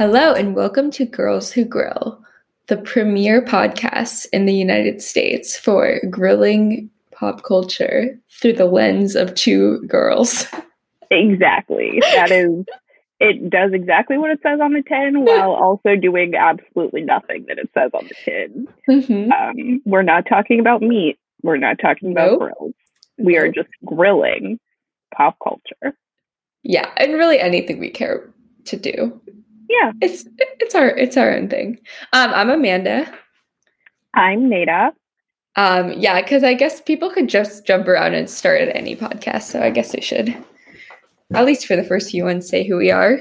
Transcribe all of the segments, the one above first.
Hello, and welcome to Girls Who Grill, the premier podcast in the United States for grilling pop culture through the lens of two girls. Exactly. That is, it does exactly what it says on the tin while also doing absolutely nothing that it says on the tin. Mhm. Um, we're not talking about meat. We're not talking about Nope. grills. We are just grilling pop culture. Yeah, and really anything we care to do. Yeah. It's it's our it's our own thing. Um, I'm Amanda. I'm Neida. Um, yeah, because I guess people could just jump around and start at any podcast, so I guess they should, at least for the first few ones, say who we are.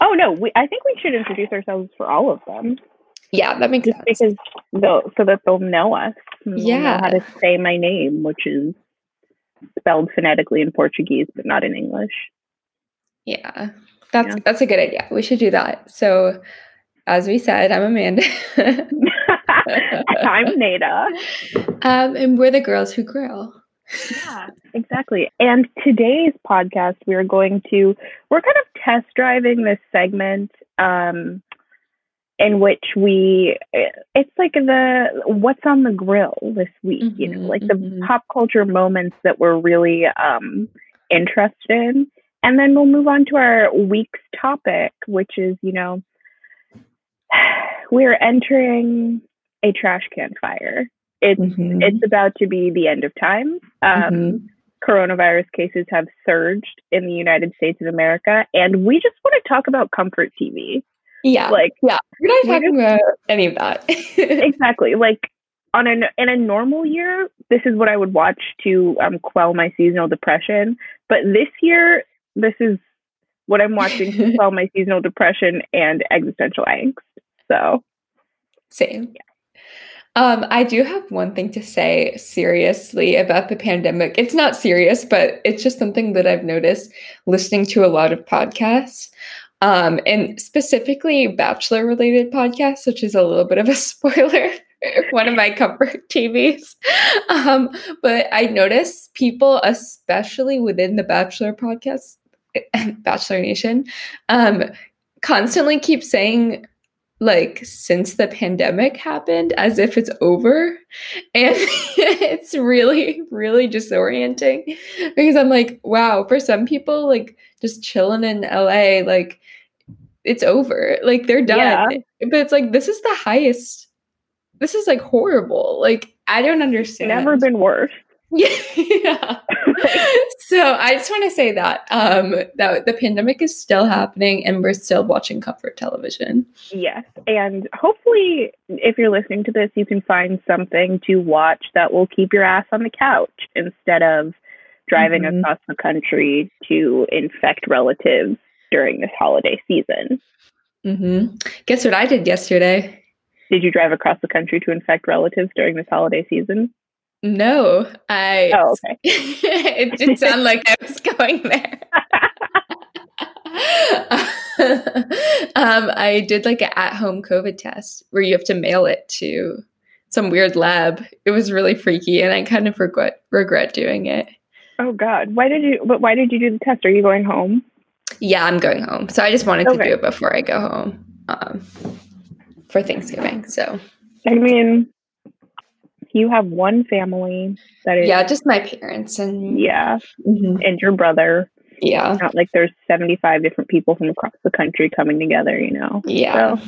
Oh no, we, I think we should introduce ourselves for all of them, Yeah, that makes just sense. because they'll, so that they'll know us. they'll know Yeah. how to say my name, which is spelled phonetically in Portuguese but not in English. Yeah, that's Yeah. that's a good idea. We should do that. So, as we said, I'm Amanda, I'm Neida. um, and we're the girls who grill. Yeah, exactly. And today's podcast, we're going to we're kind of test driving this segment um, in which we it's like the what's on the grill this week. You know, Mhm, like the mhm. pop culture moments that we're really um, interested in, and then we'll move on to our week's topic, which is you know we're entering a trash can fire. It's Mhm. it's about to be the end of time. Um, Mhm. Coronavirus cases have surged in the United States of America, and we just want to talk about comfort TV. Yeah, Like yeah, we're not we're talking about any of that. exactly, like on an in a normal year, this is what I would watch to um, quell my seasonal depression. But this year, this is what I'm watching to quell my seasonal depression and existential angst. So Same. Um, I do have one thing to say seriously about the pandemic. It's not serious, but it's just something that I've noticed listening to a lot of podcasts, um, and specifically Bachelor related podcasts, which is a little bit of a spoiler. One of my comfort TVs. Um, but I notice people, especially within the Bachelor podcast, Bachelor Nation, um, constantly keep saying like since the pandemic happened as if it's over. And it's really really disorienting because i'm like wow for some people like just chilling in la like it's over. Like they're done. Yeah. but it's like this is the highest this is like horrible. Like i don't understand never been worse. yeah. so I just want to say that um that the pandemic is still happening and we're still watching comfort television. Yes. And hopefully, if you're listening to this, you can find something to watch that will keep your ass on the couch instead of driving Mhm. across the country to infect relatives during this holiday season. Mm-hmm. Guess what I did yesterday? Did you drive across the country to infect relatives during this holiday season? No, I. Oh, okay. it did sound like I was going there. um, I did like an at-home COVID test where you have to mail it to some weird lab. It was really freaky, and I kind of regret regret doing it. Oh God, why did you? But why did you do the test? Are you going home? Yeah, I'm going home. So I just wanted to do it before I go home um, for Thanksgiving. So I mean, you have one family that is yeah, just my parents and yeah, Mhm. and your brother. yeah, Not like there's 75 different people from across the country coming together. You know. yeah, So,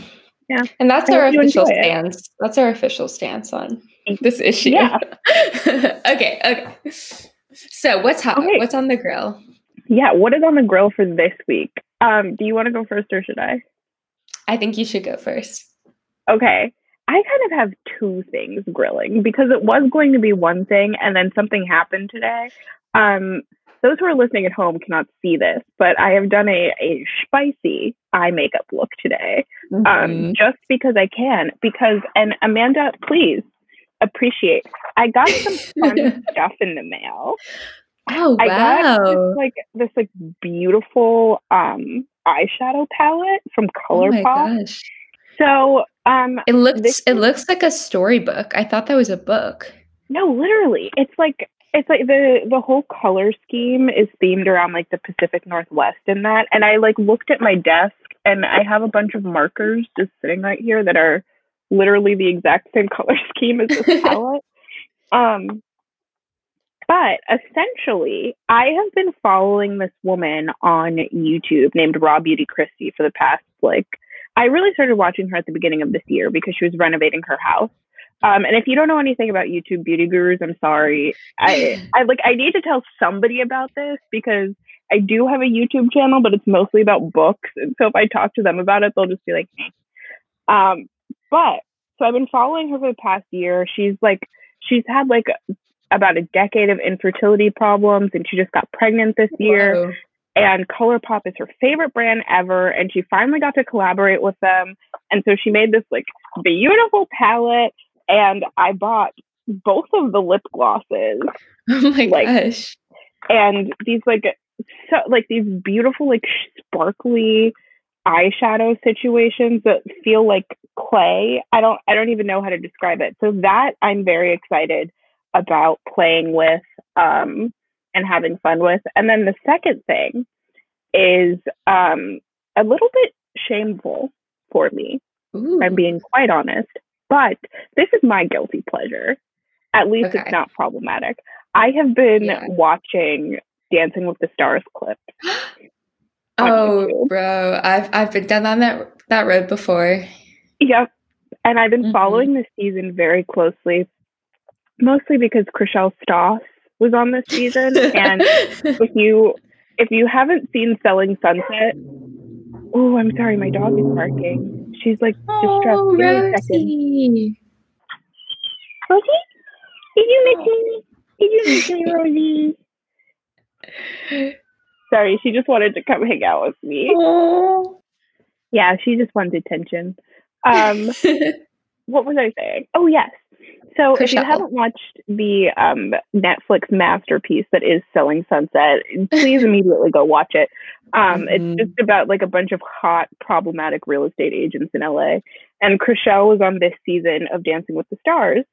yeah. And that's I our official enjoy it. stance. That's our official stance on this issue. Yeah. okay, okay. So what's hot? Okay. What's on the grill? Yeah, what is on the grill for this week? Um, do you want to go first or should I? I think you should go first. Okay. I kind of have two things grilling because it was going to be one thing and then something happened today. Um, those who are listening at home cannot see this, but I have done a, a spicy eye makeup look today. Um, Mhm. just because I can. Because and Amanda, please appreciate. I got some fun stuff in the mail. oh I got this like this like beautiful um eyeshadow palette from Oh my ColourPop. gosh! So um It looks This it looks like a storybook. I thought that was a book. no, literally, it's like it's like the the whole color scheme is themed around like the Pacific Northwest in that. And I like looked at my desk and I have a bunch of markers just sitting right here that are literally the exact same color scheme as this palette. um but essentially, I have been following this woman on YouTube named Raw Beauty Kristi for the past like I really started watching her at the beginning of this year because she was renovating her house. Um, and if you don't know anything about YouTube beauty gurus, I'm sorry. I, I like I need to tell somebody about this because I do have a YouTube channel, but it's mostly about books. And so if I talk to them about it, they'll just be like, um, but so I've been following her for the past year. She's like, she's had like about a decade of infertility problems and she just got pregnant this year. Whoa. And ColourPop is her favorite brand ever. And she finally got to collaborate with them. And so she made this like beautiful palette and I bought both of the lip glosses. Oh my like, gosh. And these like so like these beautiful like sparkly eyeshadow situations that feel like clay. I don't I don't even know how to describe it. So that I'm very excited about playing with um and having fun with. And then the second thing is um a little bit shameful for me. Ooh. I'm being quite honest. But this is my guilty pleasure. At least okay. it's not problematic. I have been yeah. watching Dancing with the Stars clips. oh, YouTube. bro, I've I've been down on that that road before. Yep, and I've been mm-hmm. following this season very closely, mostly because Chrishell Stause was on this season, and if you if you haven't seen Selling Sunset, oh, I'm sorry, my dog is barking. She's like distressed. Oh, Rosie. Rosie? Did you miss me? Did you miss me, Rosie? Sorry, she just wanted to come hang out with me. Yeah, she just wanted attention. Um, what was I saying? Oh, yes. So if you haven't watched the um, Netflix masterpiece that is Selling Sunset, please immediately go watch it. Um, mm-hmm. It's just about like a bunch of hot, problematic real estate agents in LA. And Chrishell was on this season of Dancing with the Stars.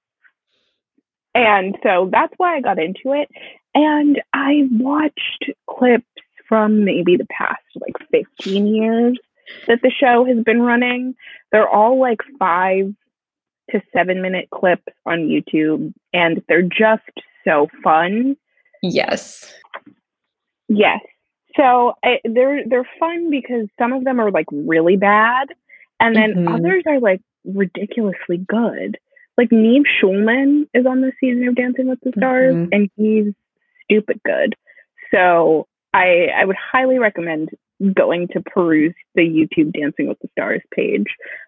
And so that's why I got into it. And I watched clips from maybe the past like 15 years that the show has been running. They're all like five to seven minute clips on YouTube, and they're just so fun. Yes. Yes. So I, they're they're fun because some of them are like really bad, and then mm-hmm. others are like ridiculously good. Like Nev Schulman is on the season of Dancing with the Stars, mm-hmm. and he's stupid good. So I I would highly recommend going to peruse the YouTube Dancing with the Stars page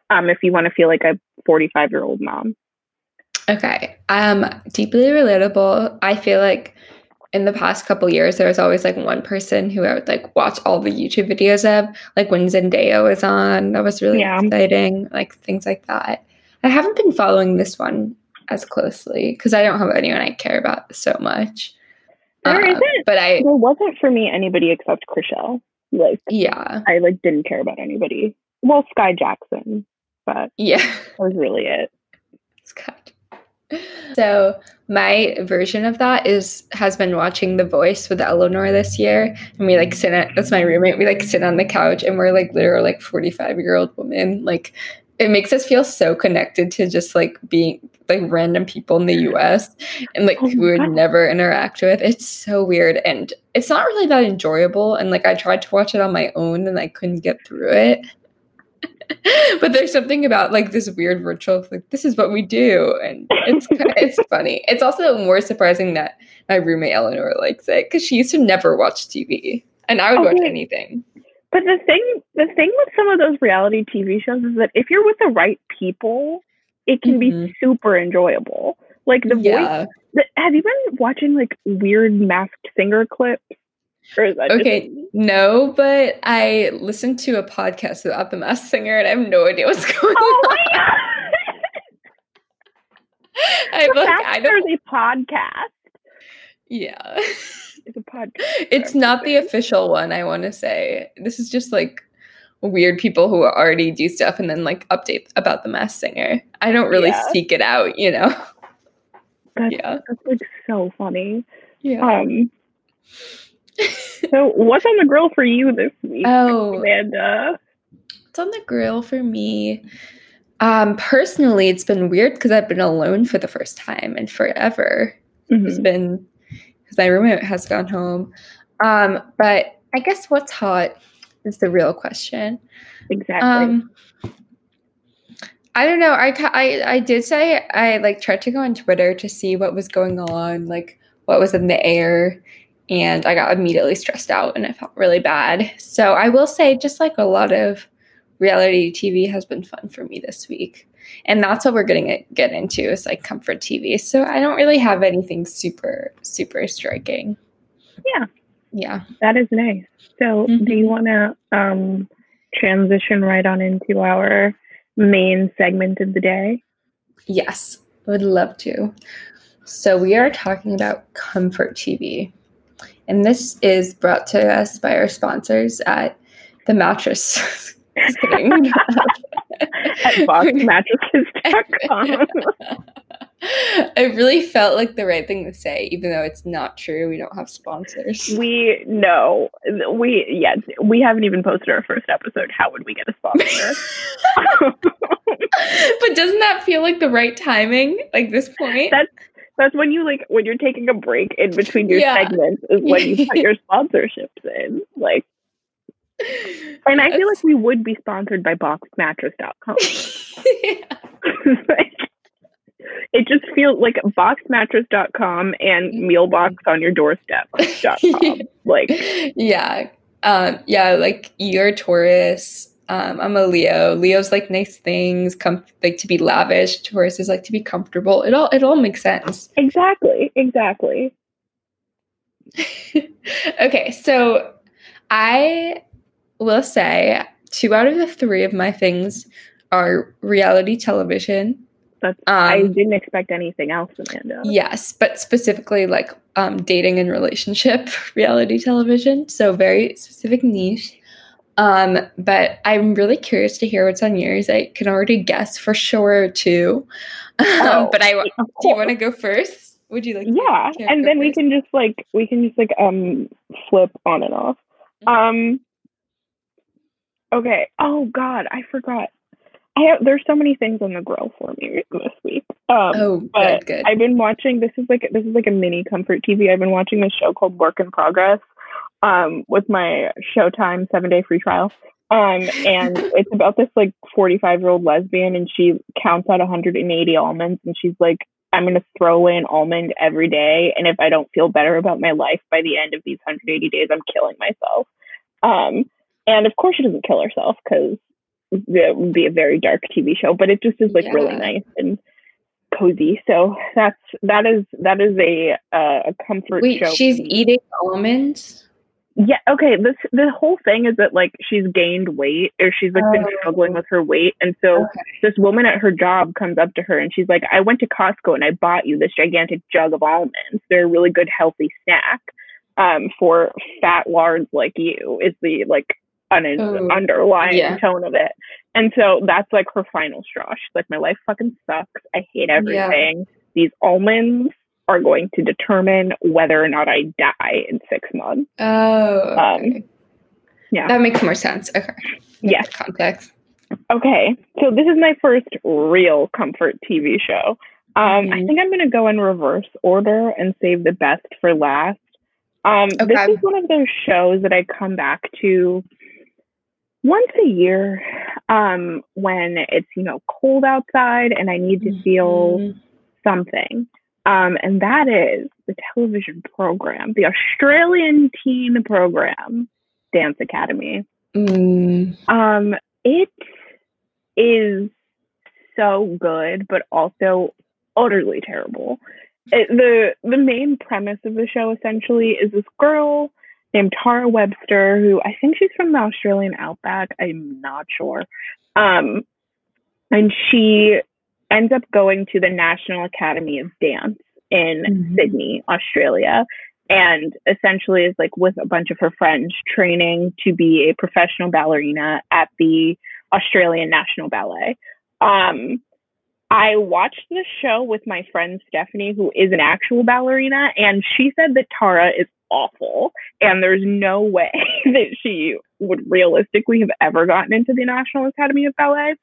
um, if you want to feel like a 45 year old mom. Okay. Um, deeply relatable. I feel like in the past couple years, there was always like one person who I would like watch all the YouTube videos of, like when Zendaya was on. That was really yeah. exciting. Like things like that. I haven't been following this one as closely because I don't have anyone I care about so much. There uh, not but I there wasn't for me anybody except Chrishell. Like yeah, I like didn't care about anybody. Well, Skai Jackson, but yeah, that was really it. Skai. So my version of that is has been watching The Voice with Eleanor this year, and we like sit at that's my roommate. We like sit on the couch, and we're like literal like forty five year old women. Like it makes us feel so connected to just like being like random people in the mm. US and like oh we would never interact with. It's so weird and it's not really that enjoyable. And like I tried to watch it on my own and I couldn't get through it. but there's something about like this weird virtual like this is what we do and it's it's funny it's also more surprising that my roommate eleanor likes it because she used to never watch tv and i would okay. watch anything but the thing the thing with some of those reality tv shows is that if you're with the right people it can mm-hmm. be super enjoyable like the yeah. voice the, have you been watching like weird masked singer clips okay, just- no, but I listened to a podcast about the Masked Singer, and I have no idea what's going oh on. My God. I the like, I don't. A podcast. Yeah, it's a podcast. It's not the official one. I want to say this is just like weird people who already do stuff and then like update about the Masked Singer. I don't really yeah. seek it out, you know. That's, Yeah. that's like so funny. Yeah. Um, so what's on the grill for you this week, oh, Amanda? What's on the grill for me? Um, personally, it's been weird because I've been alone for the first time in forever. It's Mhm. been because my roommate has gone home. Um, but I guess what's hot is the real question. Exactly. Um, I don't know. I, I I did say I like tried to go on Twitter to see what was going on, like what was in the air, and I got immediately stressed out and I felt really bad. So I will say, just like a lot of reality TV has been fun for me this week, and that's what we're getting to get into is like comfort TV. So I don't really have anything super super striking. Yeah. Yeah. that is nice. So do Mhm. you want to um, transition right on into our main segment of the day? Yes, would love to. So we are talking about Comfort TV. And this is brought to us by our sponsors at the mattress. At boxmattresses.com. it really felt like the right thing to say, even though it's not true. We don't have sponsors. we know we yes we haven't even posted our first episode. How would we get a sponsor? but doesn't that feel like the right timing? Like this point? That's that's when you like when you're taking a break in between your Yeah. segments is when you put your sponsorships in. Like and I feel like we would be sponsored by boxmattress.com. like, it just feels like boxmattress.com and mealbox on your doorstep.com. Like yeah. Um, yeah, like you're a Taurus. Um, I'm a Leo. Leo's like nice things, com- like to be lavish. Taurus is like to be comfortable. It all it all makes sense. exactly, exactly. okay, so I will say two out of the three of my things are reality television. That's I Um, didn't expect anything else, Amanda. Yes, but specifically like um, dating and relationship reality television. So very specific niche. Um, but I'm really curious to hear what's on yours. I can already guess for sure too. Oh, um, but I do you want to go first? Would you like? yeah and then we can just like we can just like um flip on and off Mhm. um okay. Oh god i forgot. I have there's so many things on the grill for me this week. Um Oh, but good, good. i've been watching this is like this is like a mini comfort tv i've been watching this show called work in progress um with my showtime seven day free trial. Um and it's about this like 45 year old lesbian and she counts out 180 almonds and she's like i'm going to throw away an almond every day and if i don't feel better about my life by the end of these 180 days i'm killing myself. Um and of course she doesn't kill herself because it would be a very dark tv show but it just is like really nice and cozy so that's that is that is a uh, a comfort Wait, show she's eating almonds. Yeah, okay. This the whole thing is that like she's gained weight or she's like been Oh. struggling with her weight. And so Okay. this woman at her job comes up to her and she's like, I went to Costco and I bought you this gigantic jug of almonds. They're a really good healthy snack um for fat lards like you is the like un- Oh, underlying yeah. tone of it. And so that's like her final straw. She's like, My life fucking sucks. I hate everything. These almonds are going to determine whether or not I die in six months. Oh, Um, okay. yeah. That makes more sense. Okay. Yes. Context. Okay, so this is my first real comfort TV show. Um, I Mhm. think I'm going to go in reverse order and save the best for last. Um, This is one of those shows that I come back to once a year um, when it's you know cold outside and I need to feel Mhm. something. Um, and that is the television program, the Australian teen program, Dance Academy. Mm. Um, it is so good, but also utterly terrible. It, the The main premise of the show essentially is this girl named Tara Webster, who I think she's from the Australian outback. I'm not sure. Um, and she ends up going to the National Academy of Dance in Mhm. Sydney, Australia, and essentially is like with a bunch of her friends training to be a professional ballerina at the Australian National Ballet. Um, I watched the show with my friend Stephanie, who is an actual ballerina, and she said that Tara is awful, and there's no way that she would realistically have ever gotten into the National Academy of Ballet.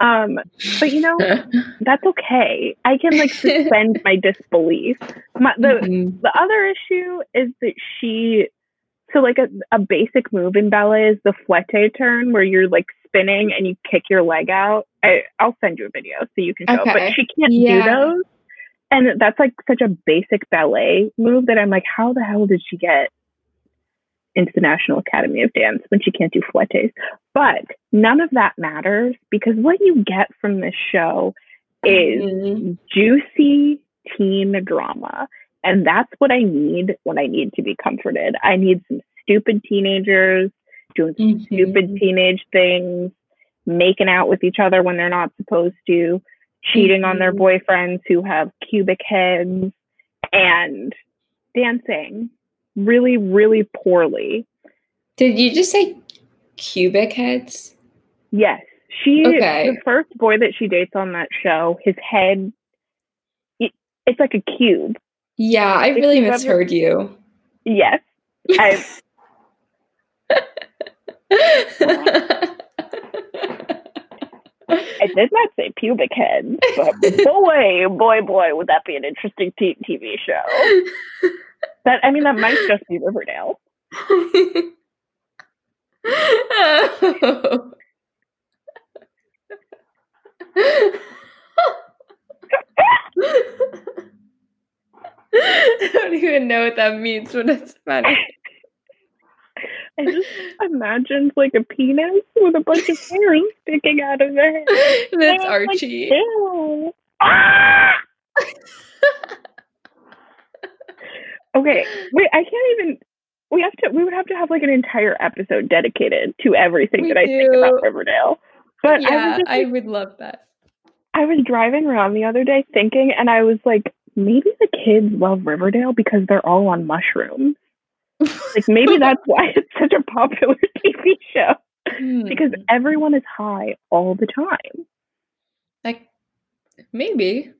Um, but you know, that's okay. I can like suspend my disbelief. My, the mm-hmm. the other issue is that she so like a, a basic move in ballet is the fouette turn where you're like spinning and you kick your leg out. I, I'll send you a video so you can show. Okay. But she can't yeah. do those. And that's like such a basic ballet move that I'm like, how the hell did she get into the National Academy of Dance when she can't do fouettes? But none of that matters because what you get from this show is mm-hmm. juicy teen drama. And that's what I need when I need to be comforted. I need some stupid teenagers doing mm-hmm. stupid teenage things, making out with each other when they're not supposed to, cheating on their mm-hmm. boyfriends who have cubic heads, and dancing really, really poorly. Did you just say cubic heads? Yes. She okay. the first boy that she dates on that show, his head it's like a cube. Yeah, I really misheard ever, you. Yes. I I did not say pubic head, but boy, boy, boy, would that be an interesting t- TV show. That I mean, that might just be Riverdale. I don't even know what that means, but it's funny. I just imagined like a penis with a bunch of hairs sticking out of it. That's Archie. Like, ah! okay, wait. I can't even. We have to. We would have to have like an entire episode dedicated to everything we that I think about Riverdale. But yeah, I, just, like, I would love that. I was driving around the other day thinking, and I was like, maybe the kids love Riverdale because they're all on mushrooms. Like maybe that's why it's such a popular TV show hmm. because everyone is high all the time. Like maybe.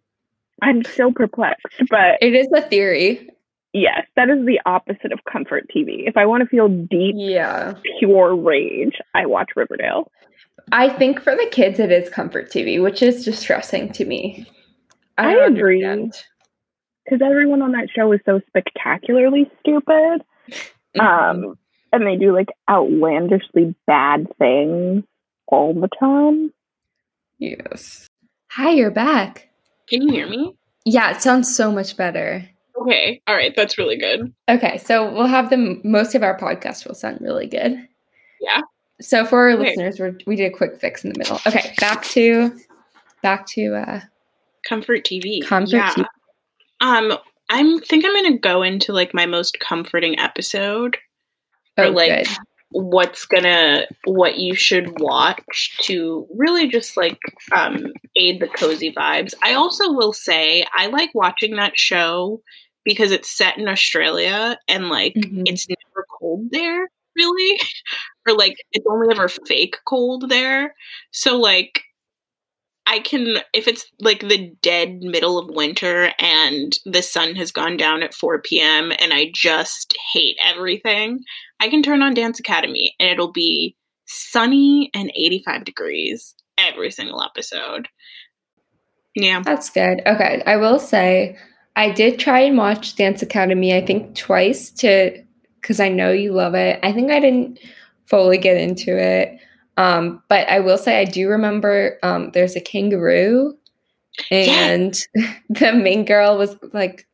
I'm so perplexed, but it is a theory. Yes, that is the opposite of comfort TV. If I want to feel deep, yeah, pure rage, I watch Riverdale. I think for the kids it is comfort TV, which is distressing to me. I, I agree. Because everyone on that show is so spectacularly stupid. Um, and they do like outlandishly bad things all the time. Yes. Hi, you're back. Can you hear me? Yeah, it sounds so much better. Okay. All right. That's really good. Okay. So we'll have the most of our podcast will sound really good. Yeah. So for our okay. listeners, we we did a quick fix in the middle. Okay. Back to, back to, uh, comfort TV. Comfort yeah. TV. Um, I'm think I'm gonna go into like my most comforting episode, or oh, like good. what's gonna what you should watch to really just like um, aid the cozy vibes. I also will say I like watching that show because it's set in Australia and like mm-hmm. it's never cold there really or like it's only ever fake cold there so like I can, if it's like the dead middle of winter and the sun has gone down at 4 p.m. and I just hate everything, I can turn on Dance Academy and it'll be sunny and 85 degrees every single episode. Yeah. That's good. Okay. I will say, I did try and watch Dance Academy, I think twice to, because I know you love it. I think I didn't fully get into it. Um, but I will say I do remember um, there's a kangaroo, and yeah. the main girl was like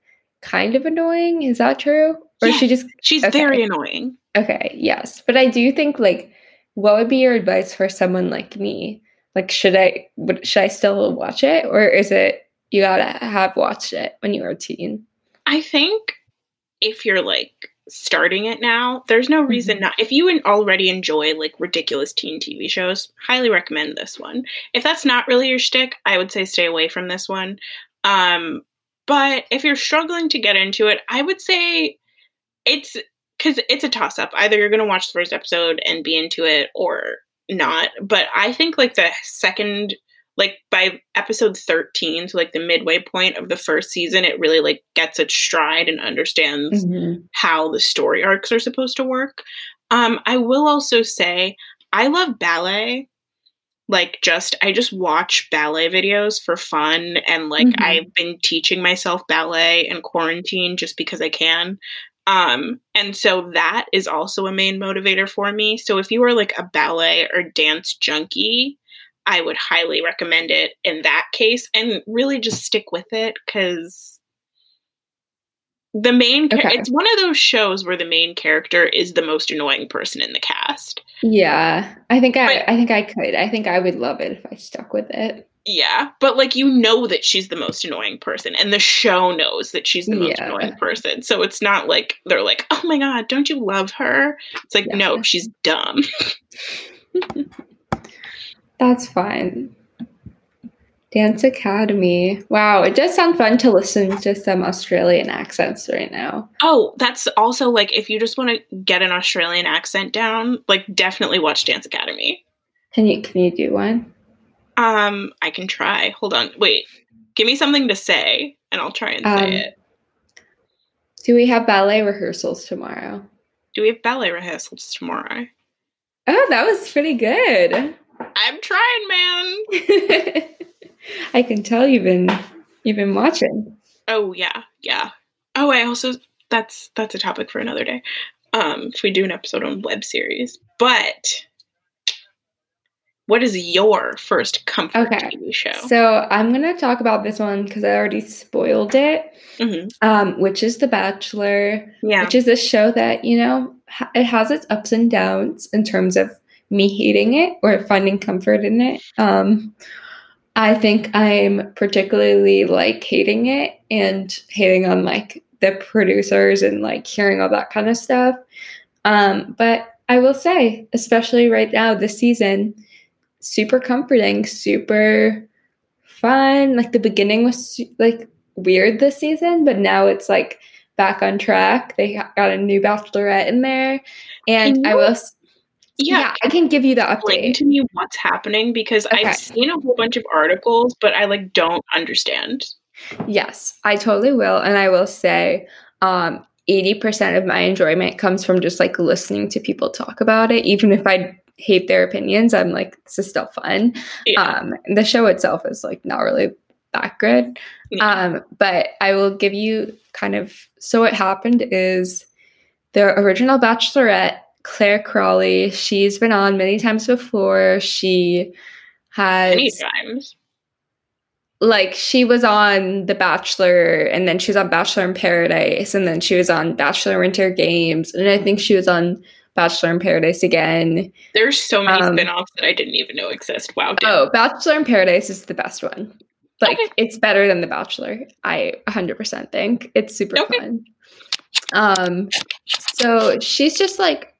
kind of annoying. Is that true? Or yeah, she just she's okay. very annoying. Okay, yes, but I do think like, what would be your advice for someone like me? Like, should I would, should I still watch it, or is it you gotta have watched it when you were a teen? I think if you're like starting it now, there's no reason mm-hmm. not. If you already enjoy like ridiculous teen TV shows, highly recommend this one. If that's not really your shtick, I would say stay away from this one. Um, but if you're struggling to get into it, I would say it's because it's a toss up. Either you're going to watch the first episode and be into it or not. But I think like the second like by episode 13 so like the midway point of the first season it really like gets its stride and understands mm-hmm. how the story arcs are supposed to work um i will also say i love ballet like just i just watch ballet videos for fun and like mm-hmm. i've been teaching myself ballet in quarantine just because i can um and so that is also a main motivator for me so if you are like a ballet or dance junkie i would highly recommend it in that case and really just stick with it because the main okay. it's one of those shows where the main character is the most annoying person in the cast yeah i think i but, i think i could i think i would love it if i stuck with it yeah but like you know that she's the most annoying person and the show knows that she's the most yeah. annoying person so it's not like they're like oh my god don't you love her it's like yeah. no she's dumb that's fine Dance Academy. Wow, it does sound fun to listen to some Australian accents right now. Oh, that's also like if you just want to get an Australian accent down, like definitely watch Dance Academy. Can you can you do one? Um, I can try. Hold on. Wait. Give me something to say and I'll try and um, say it. Do we have ballet rehearsals tomorrow? Do we have ballet rehearsals tomorrow? Oh, that was pretty good. I'm trying, man. I can tell you've been you've been watching. Oh yeah, yeah. Oh, I also that's that's a topic for another day. Um, if we do an episode on web series, but what is your first comfort okay. TV show? So I'm gonna talk about this one because I already spoiled it, mm-hmm. um, which is The Bachelor. Yeah, which is a show that you know it has its ups and downs in terms of me hating it or finding comfort in it. Um, I think I'm particularly like hating it and hating on like the producers and like hearing all that kind of stuff. Um, but I will say, especially right now, this season, super comforting, super fun. Like the beginning was like weird this season, but now it's like back on track. They got a new bachelorette in there, and I will yeah, yeah, I can give you the update. to me what's happening because okay. I've seen a whole bunch of articles, but I like don't understand. Yes, I totally will, and I will say, um, 80% of my enjoyment comes from just like listening to people talk about it. Even if I hate their opinions, I'm like, this is still fun. Yeah. Um, the show itself is like not really that good. Yeah. Um, but I will give you kind of so what happened is the original Bachelorette Clare Crawley. She's been on many times before. She has many times. Like she was on The Bachelor, and then she was on Bachelor in Paradise, and then she was on Bachelor Winter Games, and I think she was on Bachelor in Paradise again. There's so many um, spin-offs that I didn't even know exist. Wow. Damn. Oh, Bachelor in Paradise is the best one. Like okay. it's better than The Bachelor. I 100% think it's super okay. fun. Um, so she's just like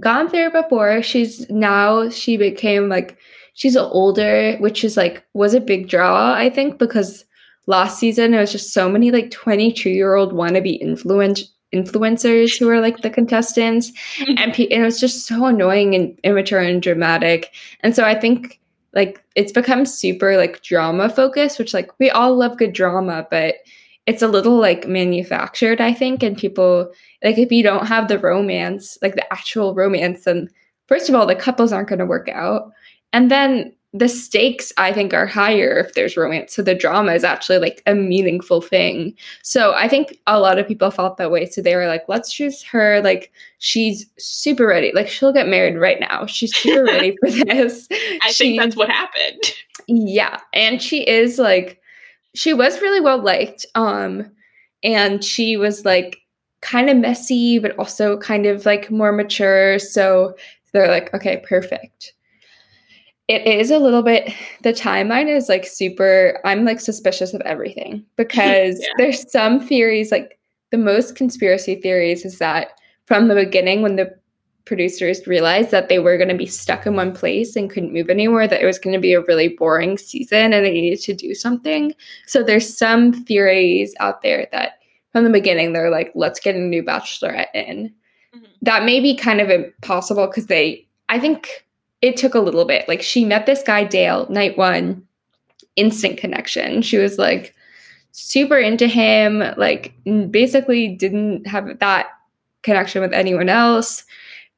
gone through it before. She's now she became like she's older, which is like was a big draw, I think, because last season it was just so many like 22 year old wannabe influence influencers who were like the contestants mm-hmm. and, pe- and it was just so annoying and immature and dramatic and so i think like it's become super like drama focused which like we all love good drama but it's a little like manufactured, I think, and people like if you don't have the romance, like the actual romance, then first of all, the couples aren't going to work out, and then the stakes I think are higher if there's romance. So the drama is actually like a meaningful thing. So I think a lot of people felt that way. So they were like, let's choose her. Like she's super ready. Like she'll get married right now. She's super ready for this. I she, think that's what happened. Yeah. And she is like she was really well liked. Um, and she was like kind of messy, but also kind of like more mature. So they're like, okay, perfect. It is a little bit, the timeline is like super, I'm like suspicious of everything because yeah. there's some theories, like the most conspiracy theories is that from the beginning, when the producers realized that they were going to be stuck in one place and couldn't move anywhere, that it was going to be a really boring season and they needed to do something. So there's some theories out there that from the beginning they're like, let's get a new bachelorette in. Mm-hmm. That may be kind of impossible because they, I think it took a little bit. Like she met this guy, Dale, night one. instant connection. She was like super into him, like basically didn't have that connection with anyone else.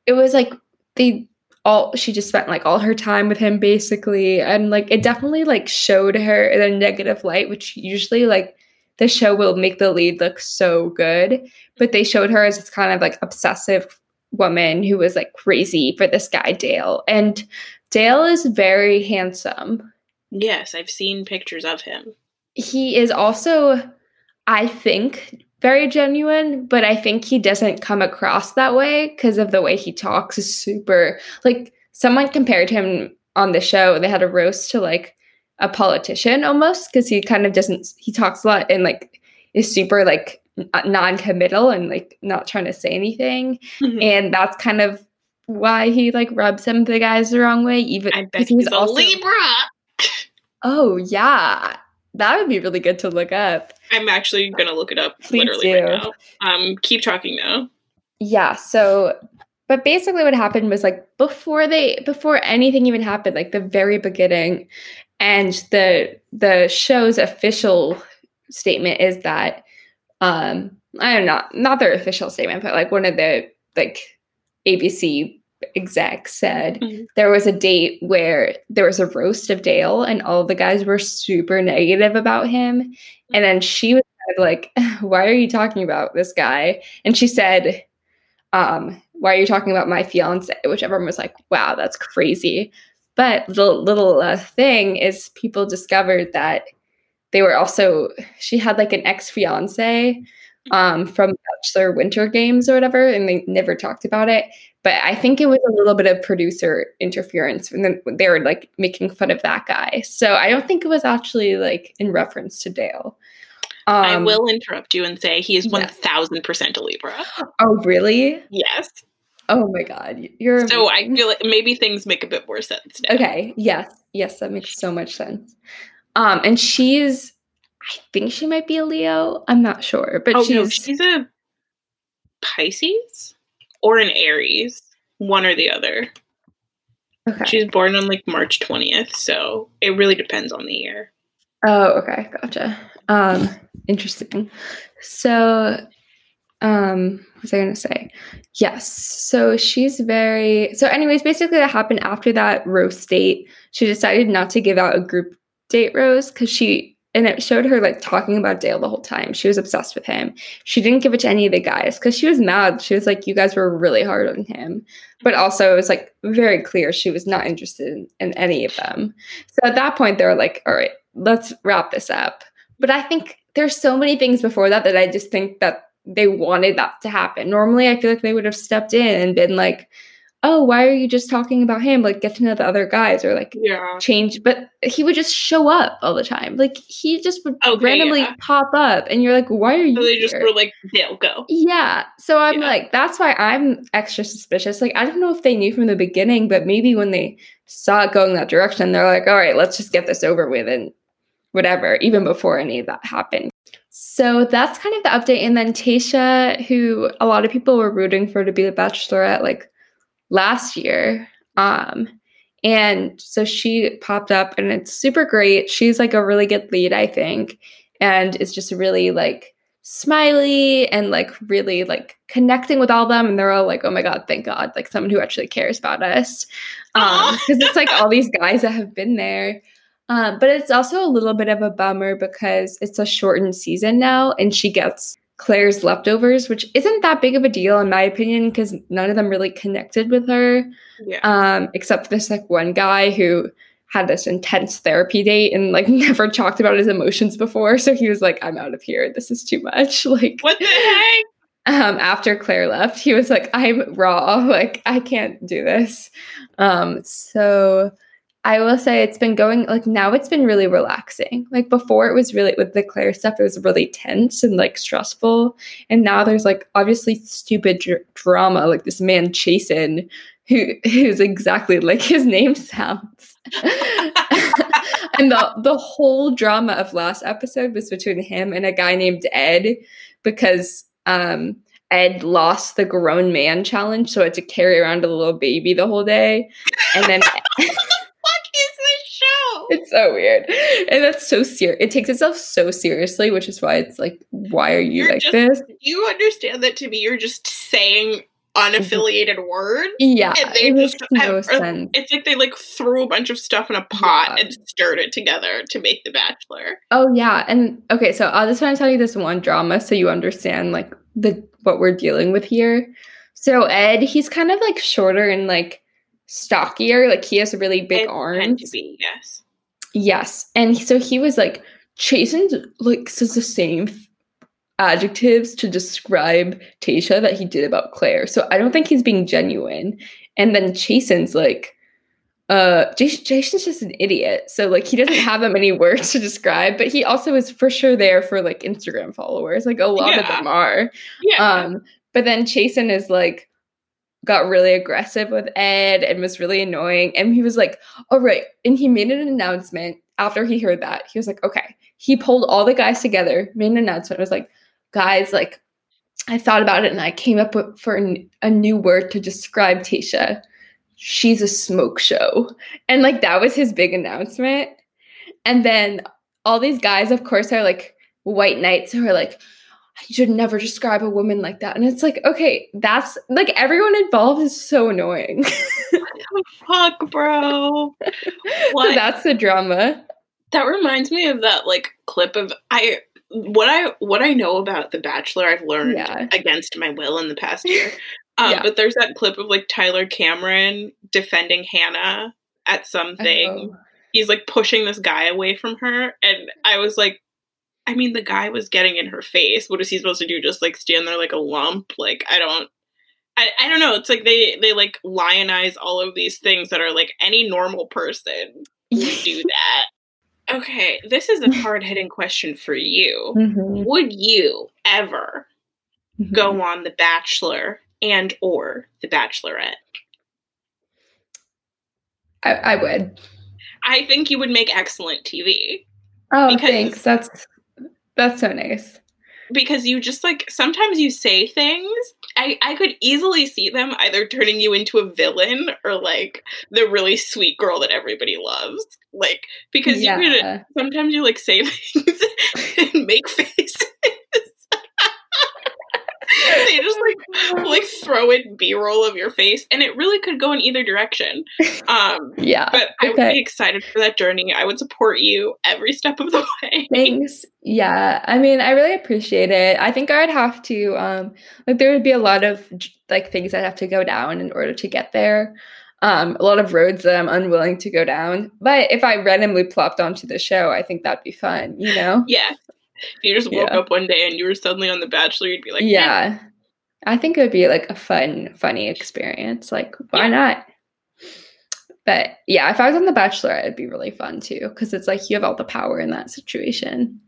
It was like they all she just spent like all her time with him basically. And like it definitely like showed her in a negative light which usually like the show will make the lead look so good. But they showed her as this kind of like obsessive woman who was like crazy for this guy Dale. And Dale is very handsome. Yes i've seen pictures of him. He is also i think very genuine, but I think he doesn't come across that way because of the way he talks is super like someone compared him on the show. They had a roast to like a politician almost because he kind of doesn't he talks a lot and like is super like non-committal and like not trying to say anything. Mm-hmm. And that's kind of why he like rubs some of the guys the wrong way, even because he's, he's a also, Libra. Oh yeah. That would be really good to look up. I'm actually gonna look it up Please literally do. right now. Um, keep talking though. Yeah. So, but basically, what happened was like before they before anything even happened, like the very beginning, and the the show's official statement is that um I don't know, not their official statement, but like one of the like ABC exec said mm-hmm. there was a date where there was a roast of Dale and all the guys were super negative about him. And then she was like, Why are you talking about this guy? And she said, um, why are you talking about my fiance? Which everyone was like, wow, that's crazy. But the little uh, thing is, people discovered that they were also, she had like an ex fiance um, from Bachelor Winter Games or whatever, and they never talked about it. But I think it was a little bit of producer interference, and then they were like making fun of that guy. So I don't think it was actually like in reference to Dale. Um, I will interrupt you and say he is one thousand percent a Libra. Oh, really? Yes. Oh my god, you're so. I feel like maybe things make a bit more sense. Now. Okay. Yes. Yes, that makes so much sense. Um, and she's I think she might be a Leo. I'm not sure, but oh, she's no, she's a Pisces or an Aries, one or the other. Okay. She's born on like March 20th, so it really depends on the year. Oh, okay, gotcha. Um, interesting. So, um, what was I gonna say? Yes. So she's very. So, anyways, basically, that happened after that roast date. She decided not to give out a group date rose because she and it showed her like talking about Dale the whole time. She was obsessed with him. She didn't give it to any of the guys because she was mad. She was like, "You guys were really hard on him," but also it was like very clear she was not interested in, in any of them. So at that point, they were like, "All right, let's wrap this up." But I think there's so many things before that that I just think that they wanted that to happen. Normally, I feel like they would have stepped in and been like, oh, why are you just talking about him? Like, get to know the other guys or like yeah. change. But he would just show up all the time. Like, he just would okay, randomly yeah. pop up and you're like, why are you? So they here? just were like, they'll go. Yeah. So I'm yeah. like, that's why I'm extra suspicious. Like, I don't know if they knew from the beginning, but maybe when they saw it going that direction, they're like, all right, let's just get this over with and whatever, even before any of that happened. So that's kind of the update. And then Tayshia, who a lot of people were rooting for to be the bachelorette, like last year. Um, and so she popped up and it's super great. She's like a really good lead, I think. And it's just really like smiley and like really like connecting with all of them. And they're all like, oh my God, thank God, like someone who actually cares about us. Um, because it's like all these guys that have been there. Um, but it's also a little bit of a bummer because it's a shortened season now and she gets Clare's leftovers, which isn't that big of a deal in my opinion, because none of them really connected with her. Yeah. Um, except this like one guy who had this intense therapy date and like never talked about his emotions before. So he was like, I'm out of here. This is too much. Like what the heck? Um, after Clare left, he was like, I'm raw. Like, I can't do this. Um, so I will say it's been going like now it's been really relaxing. Like before it was really with the Clare stuff, it was really tense and like stressful. And now there's like obviously stupid dr- drama, like this man Chasen, who who's exactly like his name sounds. and the the whole drama of last episode was between him and a guy named Ed because um Ed lost the grown man challenge, so I had to carry around a little baby the whole day. And then It's so weird. And that's so serious. It takes itself so seriously, which is why it's like, why are you you're like just, this? You understand that to me, you're just saying unaffiliated mm-hmm. words. Yeah. And they just no sense. It's like they like threw a bunch of stuff in a pot yeah. and stirred it together to make The Bachelor. Oh yeah. And okay, so I'll just want to tell you this one drama so you understand like the what we're dealing with here. So Ed, he's kind of like shorter and like stockier. Like he has a really big it arms. To be, yes. Yes. And so he was like, Chasen like says the same adjectives to describe Tayshia that he did about Clare. So I don't think he's being genuine. And then Chasen's like, uh, Jason's just an idiot. So like he doesn't have that many words to describe, but he also is for sure there for like Instagram followers. Like a lot yeah. of them are. Yeah. Um, but then Chasen is like got really aggressive with Ed and was really annoying. And he was like, all right. And he made an announcement after he heard that. He was like, okay. He pulled all the guys together, made an announcement, was like, guys, like, I thought about it and I came up with for a new word to describe Tayshia. She's a smoke show. And like that was his big announcement. And then all these guys, of course, are like white knights who are like, you should never describe a woman like that. And it's like, okay, that's like everyone involved is so annoying. fuck, bro. What? So that's the drama. That reminds me of that like clip of I what I what I know about The Bachelor, I've learned yeah. against my will in the past year. Um, yeah. But there's that clip of like Tyler Cameron defending Hannah at something. Oh. He's like pushing this guy away from her, and I was like, I mean, the guy was getting in her face. What is he supposed to do? Just like stand there like a lump? Like I don't. I, I don't know. It's like they they like lionize all of these things that are like any normal person would do that. Okay, this is a hard hitting question for you. Mm-hmm. Would you ever mm-hmm. go on The Bachelor and or The Bachelorette? I, I would. I think you would make excellent TV. Oh, because thanks. That's that's so nice. Because you just like sometimes you say things. I, I could easily see them either turning you into a villain or like the really sweet girl that everybody loves. Like because yeah. you could sometimes you like say things and make faces they just like like throw in b-roll of your face and it really could go in either direction. Um yeah but i would be excited for that journey. I would support you every step of the way. Thanks. Yeah i mean i really appreciate it. I think i'd have to um like there would be a lot of like things i'd have to go down in order to get there. Um, a lot of roads that I'm unwilling to go down. But if I randomly plopped onto the show, I think that'd be fun, you know? Yeah, if you just woke yeah. up one day and you were suddenly on The Bachelor, you'd be like, yeah. I think it would be like a fun, funny experience. Like, why yeah. not? But yeah, if I was on The Bachelor, it'd be really fun too, because it's like you have all the power in that situation.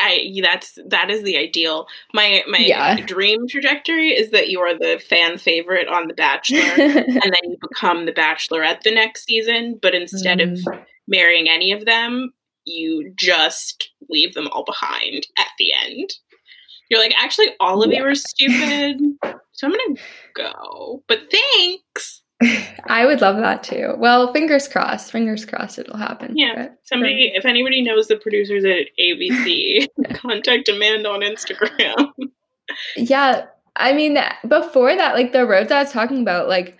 I that's that is the ideal. My my yeah. dream trajectory is that you are the fan favorite on The Bachelor, and then you become the Bachelorette the next season. But instead mm. of marrying any of them, you just leave them all behind at the end. You're like, actually, all of yeah. you are stupid, so I'm gonna go. But thanks. I would love that too. Well, fingers crossed. Fingers crossed it'll happen. Yeah. Somebody, if anybody knows the producers at ABC, contact Amanda on Instagram. yeah. I mean, before that, like the roads I was talking about, like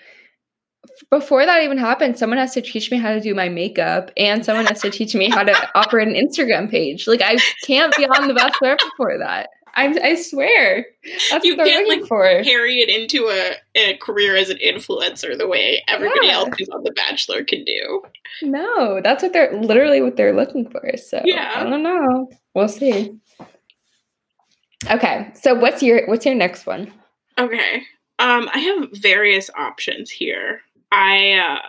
before that even happened, someone has to teach me how to do my makeup and someone has to teach me how to operate an Instagram page. Like I can't be on the Bachelor before that. I, I swear. That's you what they're looking like, for. Carry it into a, a career as an influencer the way everybody yeah. else who's on The Bachelor can do. No, that's what they're literally what they're looking for. So yeah. I don't know. We'll see. Okay. So what's your what's your next one? Okay. Um, I have various options here. I uh,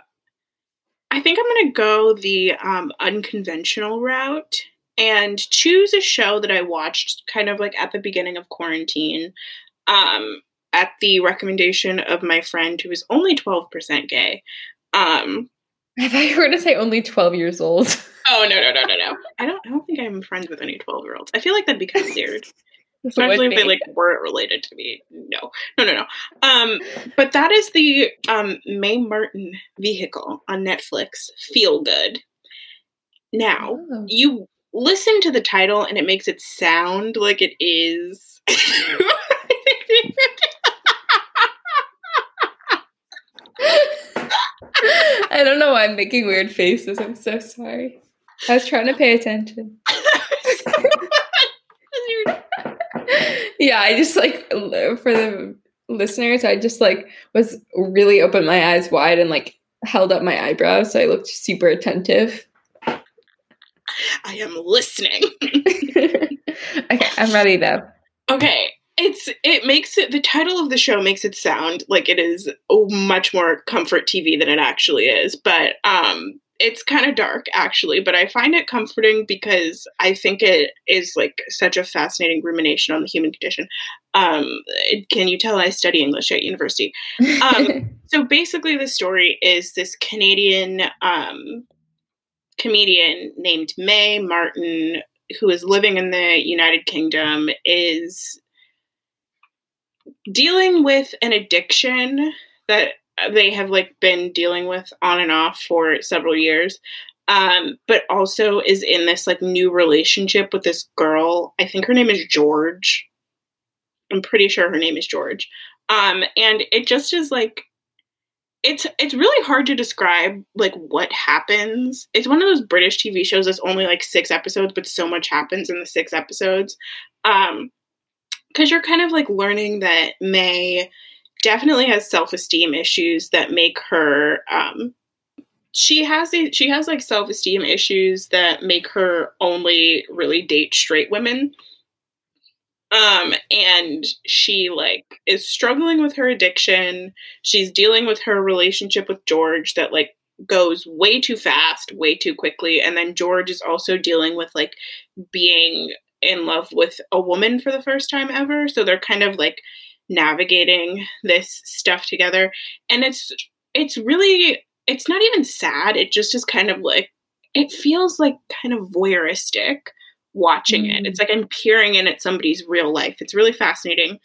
I think I'm going to go the um, unconventional route and choose a show that I watched kind of like at the beginning of quarantine um, at the recommendation of my friend who is only 12% gay. Um, I thought you were going to say only 12 years old. Oh, no, no, no, no, no. I don't, I don't think I'm friends with any 12 year olds. I feel like that'd be kind of weird. Especially if they like weren't related to me. No, no, no, no. Um, but that is the um Mae Martin vehicle on Netflix. Feel good. Now, oh. you listen to the title and it makes it sound like it is. I don't know why I'm making weird faces. I'm so sorry. I was trying to pay attention. yeah, I just like for the listeners, I just like was really opened my eyes wide and like held up my eyebrows so I looked super attentive. I am listening. okay, I'm ready though. Okay. It's it makes it the title of the show makes it sound like it is much more comfort TV than it actually is, but um it's kind of dark actually, but I find it comforting because I think it is like such a fascinating rumination on the human condition. Um, can you tell I study English at university? Um, so basically, the story is this Canadian um, comedian named Mae Martin, who is living in the United Kingdom, is dealing with an addiction that they have like been dealing with on and off for several years um, but also is in this like new relationship with this girl. I think her name is george. I'm pretty sure her name is george. Um, and it just is like it's it's really hard to describe like what happens. It's one of those british tv shows that's only like six episodes but so much happens in the six episodes. Um because you're kind of like learning that Mae definitely has self-esteem issues that make her um, she has a, she has like self-esteem issues that make her only really date straight women um and she like is struggling with her addiction. She's dealing with her relationship with george that like goes way too fast way too quickly. And then george is also dealing with like being in love with a woman for the first time ever. So they're kind of like navigating this stuff together. And it's it's really it's not even sad. It just is kind of like it feels like kind of voyeuristic watching mm. it it's like i'm peering in at somebody's real life it's really fascinating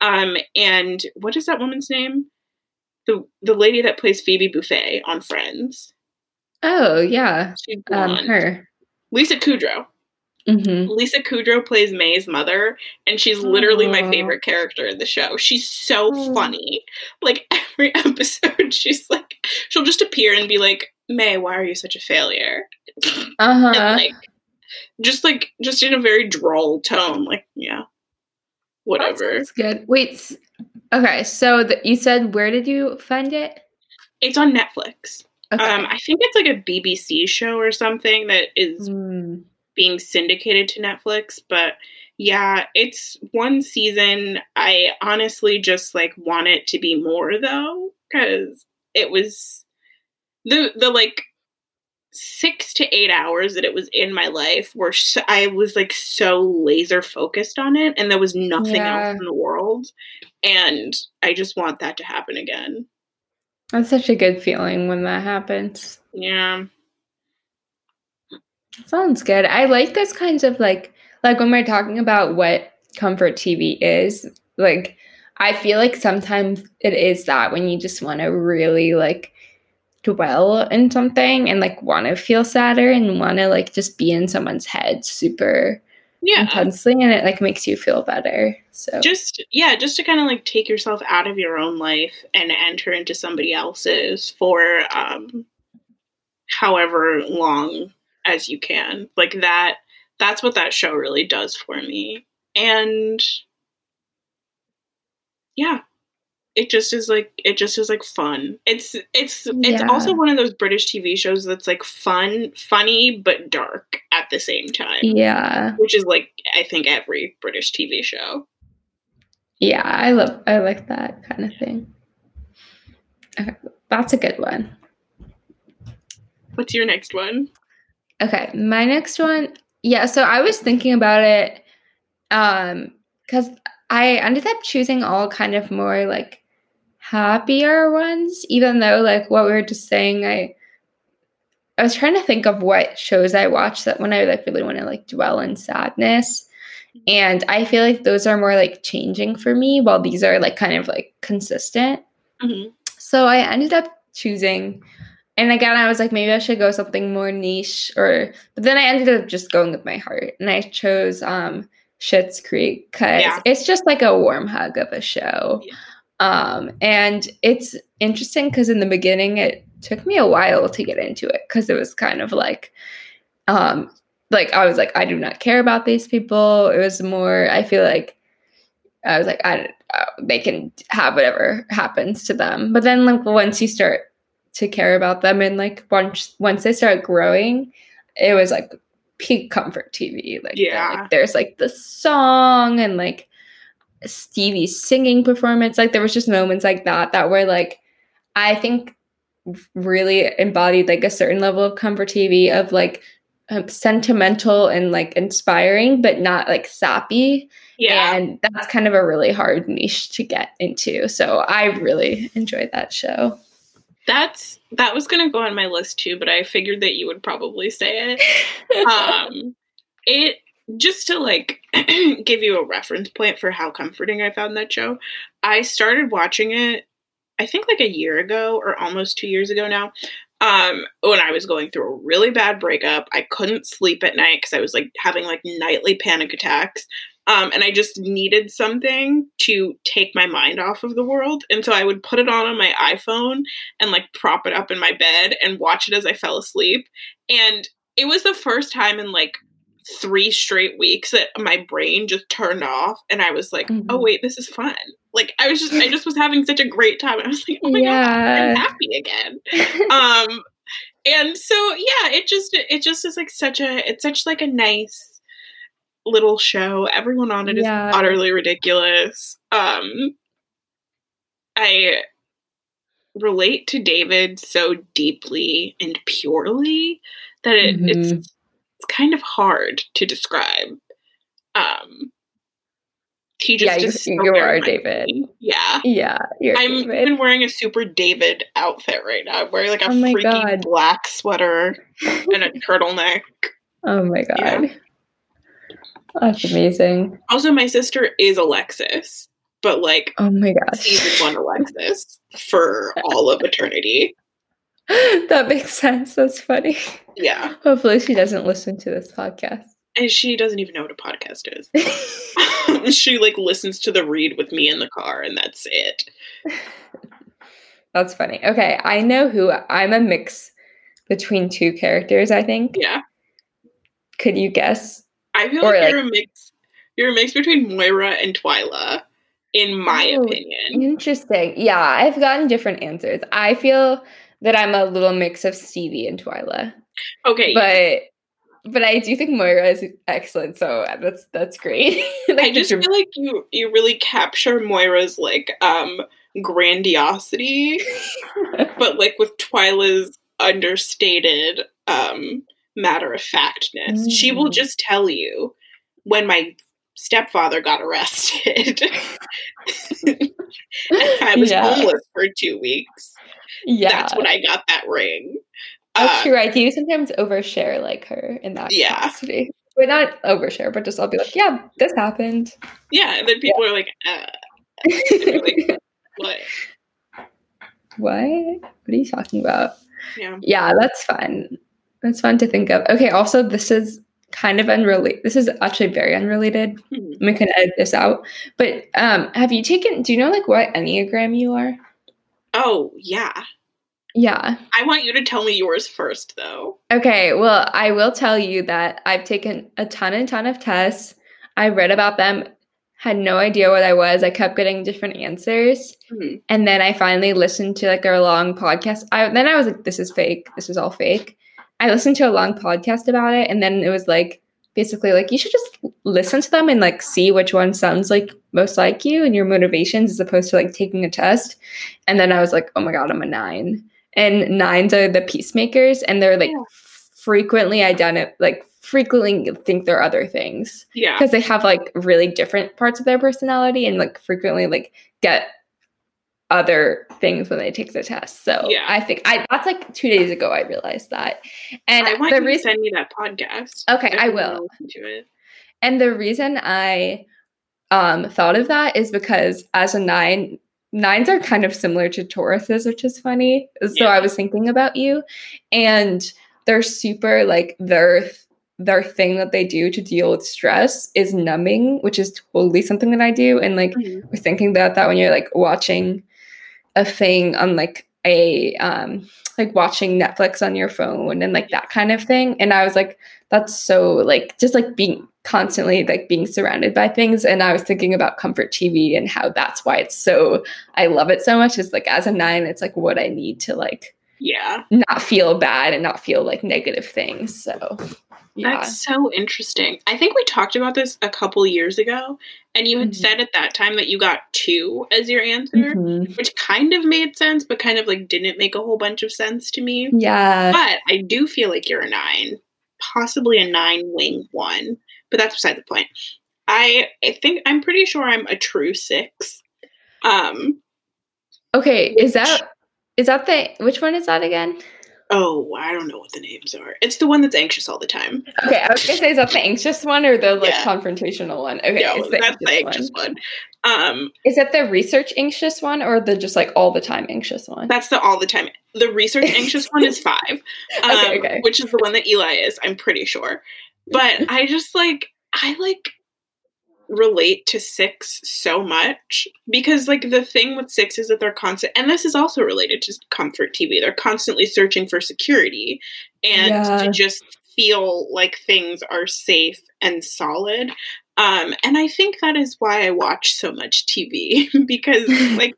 um and what is that woman's name the the lady that plays phoebe Buffay on friends oh yeah um, her lisa kudrow Mm-hmm. Lisa Kudrow plays Mae's mother, and she's literally my favorite character in the show. She's so funny. Like every episode, she's like, she'll just appear and be like, "Mae, why are you such a failure?" Uh huh. like, just like, just in a very droll tone. Like, yeah, whatever. That's good. Wait. Okay, so the, you said where did you find it? It's on Netflix. Okay. Um, I think it's like a BBC show or something that is. Mm being syndicated to Netflix, but yeah, it's one season. I honestly just like want it to be more though cuz it was the the like 6 to 8 hours that it was in my life where so, I was like so laser focused on it and there was nothing yeah. else in the world and I just want that to happen again. That's such a good feeling when that happens. Yeah. Sounds good. I like those kinds of like like when we're talking about what comfort TV is, like I feel like sometimes it is that when you just want to really like dwell in something and like want to feel sadder and want to like just be in someone's head super yeah. intensely and it like makes you feel better. So just yeah, just to kind of like take yourself out of your own life and enter into somebody else's for um however long as you can. Like that that's what that show really does for me. And yeah, it just is like it just is like fun. It's it's yeah. it's also one of those British TV shows that's like fun, funny but dark at the same time. Yeah. Which is like I think every British TV show. Yeah, I love I like that kind of thing. Okay, that's a good one. What's your next one? Okay, my next one. Yeah, so I was thinking about it um cuz I ended up choosing all kind of more like happier ones even though like what we were just saying I I was trying to think of what shows I watch that when I like really want to like dwell in sadness. And I feel like those are more like changing for me while these are like kind of like consistent. Mm-hmm. So I ended up choosing and again, I was like, maybe I should go something more niche, or but then I ended up just going with my heart, and I chose um Schitt's Creek because yeah. it's just like a warm hug of a show. Yeah. Um, and it's interesting because in the beginning it took me a while to get into it because it was kind of like, um, like I was like, I do not care about these people. It was more, I feel like I was like, I uh, they can have whatever happens to them. But then like once you start to care about them and like once once they start growing, it was like peak comfort TV. Like yeah, like, there's like the song and like Stevie's singing performance. Like there was just moments like that that were like I think really embodied like a certain level of comfort TV of like um, sentimental and like inspiring, but not like sappy. Yeah. And that's kind of a really hard niche to get into. So I really enjoyed that show. That's that was gonna go on my list too, but I figured that you would probably say it. um it just to like give you a reference point for how comforting I found that show, I started watching it I think like a year ago or almost 2 years ago now. Um when I was going through a really bad breakup, I couldn't sleep at night cuz I was like having like nightly panic attacks. Um, and I just needed something to take my mind off of the world. And so I would put it on on my iPhone and like prop it up in my bed and watch it as I fell asleep. And it was the first time in like three straight weeks that my brain just turned off and I was like, oh, mm-hmm. oh wait, this is fun. Like I was just I just was having such a great time. I was like, oh my yeah. god, I'm happy again. um and so yeah, it just it just is like such a it's such like a nice little show. Everyone on it is yeah. utterly ridiculous. Um I relate to David so deeply and purely that it, mm-hmm. it's kind of hard to describe. Um, he just yeah, you, so you are David. Yeah, yeah. I'm David. wearing a super David outfit right now. I'm wearing like a oh freaky God. black sweater and a turtleneck. Oh my god, yeah. that's amazing. Also, my sister is Alexis, but like, oh my gosh, season one Alexis for all of eternity. that makes sense. That's funny. Yeah. Hopefully, she doesn't listen to this podcast. And she doesn't even know what a podcast is. she like listens to the read with me in the car, and that's it. That's funny. Okay, I know who I'm a mix between two characters. I think. Yeah. Could you guess? I feel like, like you're a mix. You're a mix between Moira and Twyla, in my oh, opinion. Interesting. Yeah, I've gotten different answers. I feel that I'm a little mix of Stevie and Twyla. Okay. But but I do think Moira is excellent, so that's that's great. like, I just feel like you you really capture Moira's like um grandiosity, but like with Twyla's understated um matter of factness. Mm. She will mm. just tell you when my stepfather got arrested. I was yeah. homeless for two weeks yeah. That's when I got that ring. That's uh, true. I do sometimes overshare like her in that yeah. capacity. But not overshare, but just I'll be like, yeah, this happened. Yeah, and then people yeah. are like, uh, like, what? What? What are you talking about? Yeah. Yeah, that's fun. That's fun to think of. Okay, also this is kind of unrelated. This is actually very unrelated. Mm-hmm. We can edit this out. But um, have you taken? Do you know like what enneagram you are? Oh yeah. Yeah. I want you to tell me yours first, though. Okay. Well, I will tell you that I've taken a ton and ton of tests. I read about them, had no idea what I was. I kept getting different answers. Mm-hmm. And then I finally listened to like a long podcast. I, then I was like, this is fake. This is all fake. I listened to a long podcast about it. And then it was like, basically like you should just listen to them and like see which one sounds like most like you and your motivations as opposed to like taking a test. And then i was like oh my god i'm a nine. And nines are the peacemakers and they're like yeah. frequently identify like frequently think they're other things. Yeah. Because they have like really different parts of their personality and like frequently like get other things when they take the test. So yeah. I think I that's like two days ago I realized that. And I want the reason send me that podcast. Okay, I, I will. To. And the reason I um thought of that is because as a nine, nines are kind of similar to Tauruses, which is funny. So yeah. I was thinking about you, and they're super like their their thing that they do to deal with stress is numbing, which is totally something that I do. And like mm-hmm. we're thinking about that when you're like watching a thing on like a um like watching Netflix on your phone and like that kind of thing. And I was like, that's so like just like being constantly like being surrounded by things. And I was thinking about comfort TV and how that's why it's so I love it so much. Is like as a nine, it's like what I need to like yeah not feel bad and not feel like negative things. So yeah. That's so interesting. I think we talked about this a couple years ago, and you had mm-hmm. said at that time that you got two as your answer, mm-hmm. which kind of made sense, but kind of like didn't make a whole bunch of sense to me. Yeah. But I do feel like you're a nine, possibly a nine wing one, but that's beside the point. I I think I'm pretty sure I'm a true six. Um. Okay, is that is that the which one is that again? Oh, I don't know what the names are. It's the one that's anxious all the time. Okay, I was gonna say, is that the anxious one or the like yeah. confrontational one? Okay, no, the that's anxious the anxious one. one. Um, is it the research anxious one or the just like all the time anxious one? That's the all the time. The research anxious one is five, um, okay, okay. which is the one that Eli is. I'm pretty sure, but I just like I like relate to six so much because like the thing with six is that they're constant and this is also related to comfort tv they're constantly searching for security and yeah. to just feel like things are safe and solid um and i think that is why i watch so much tv because like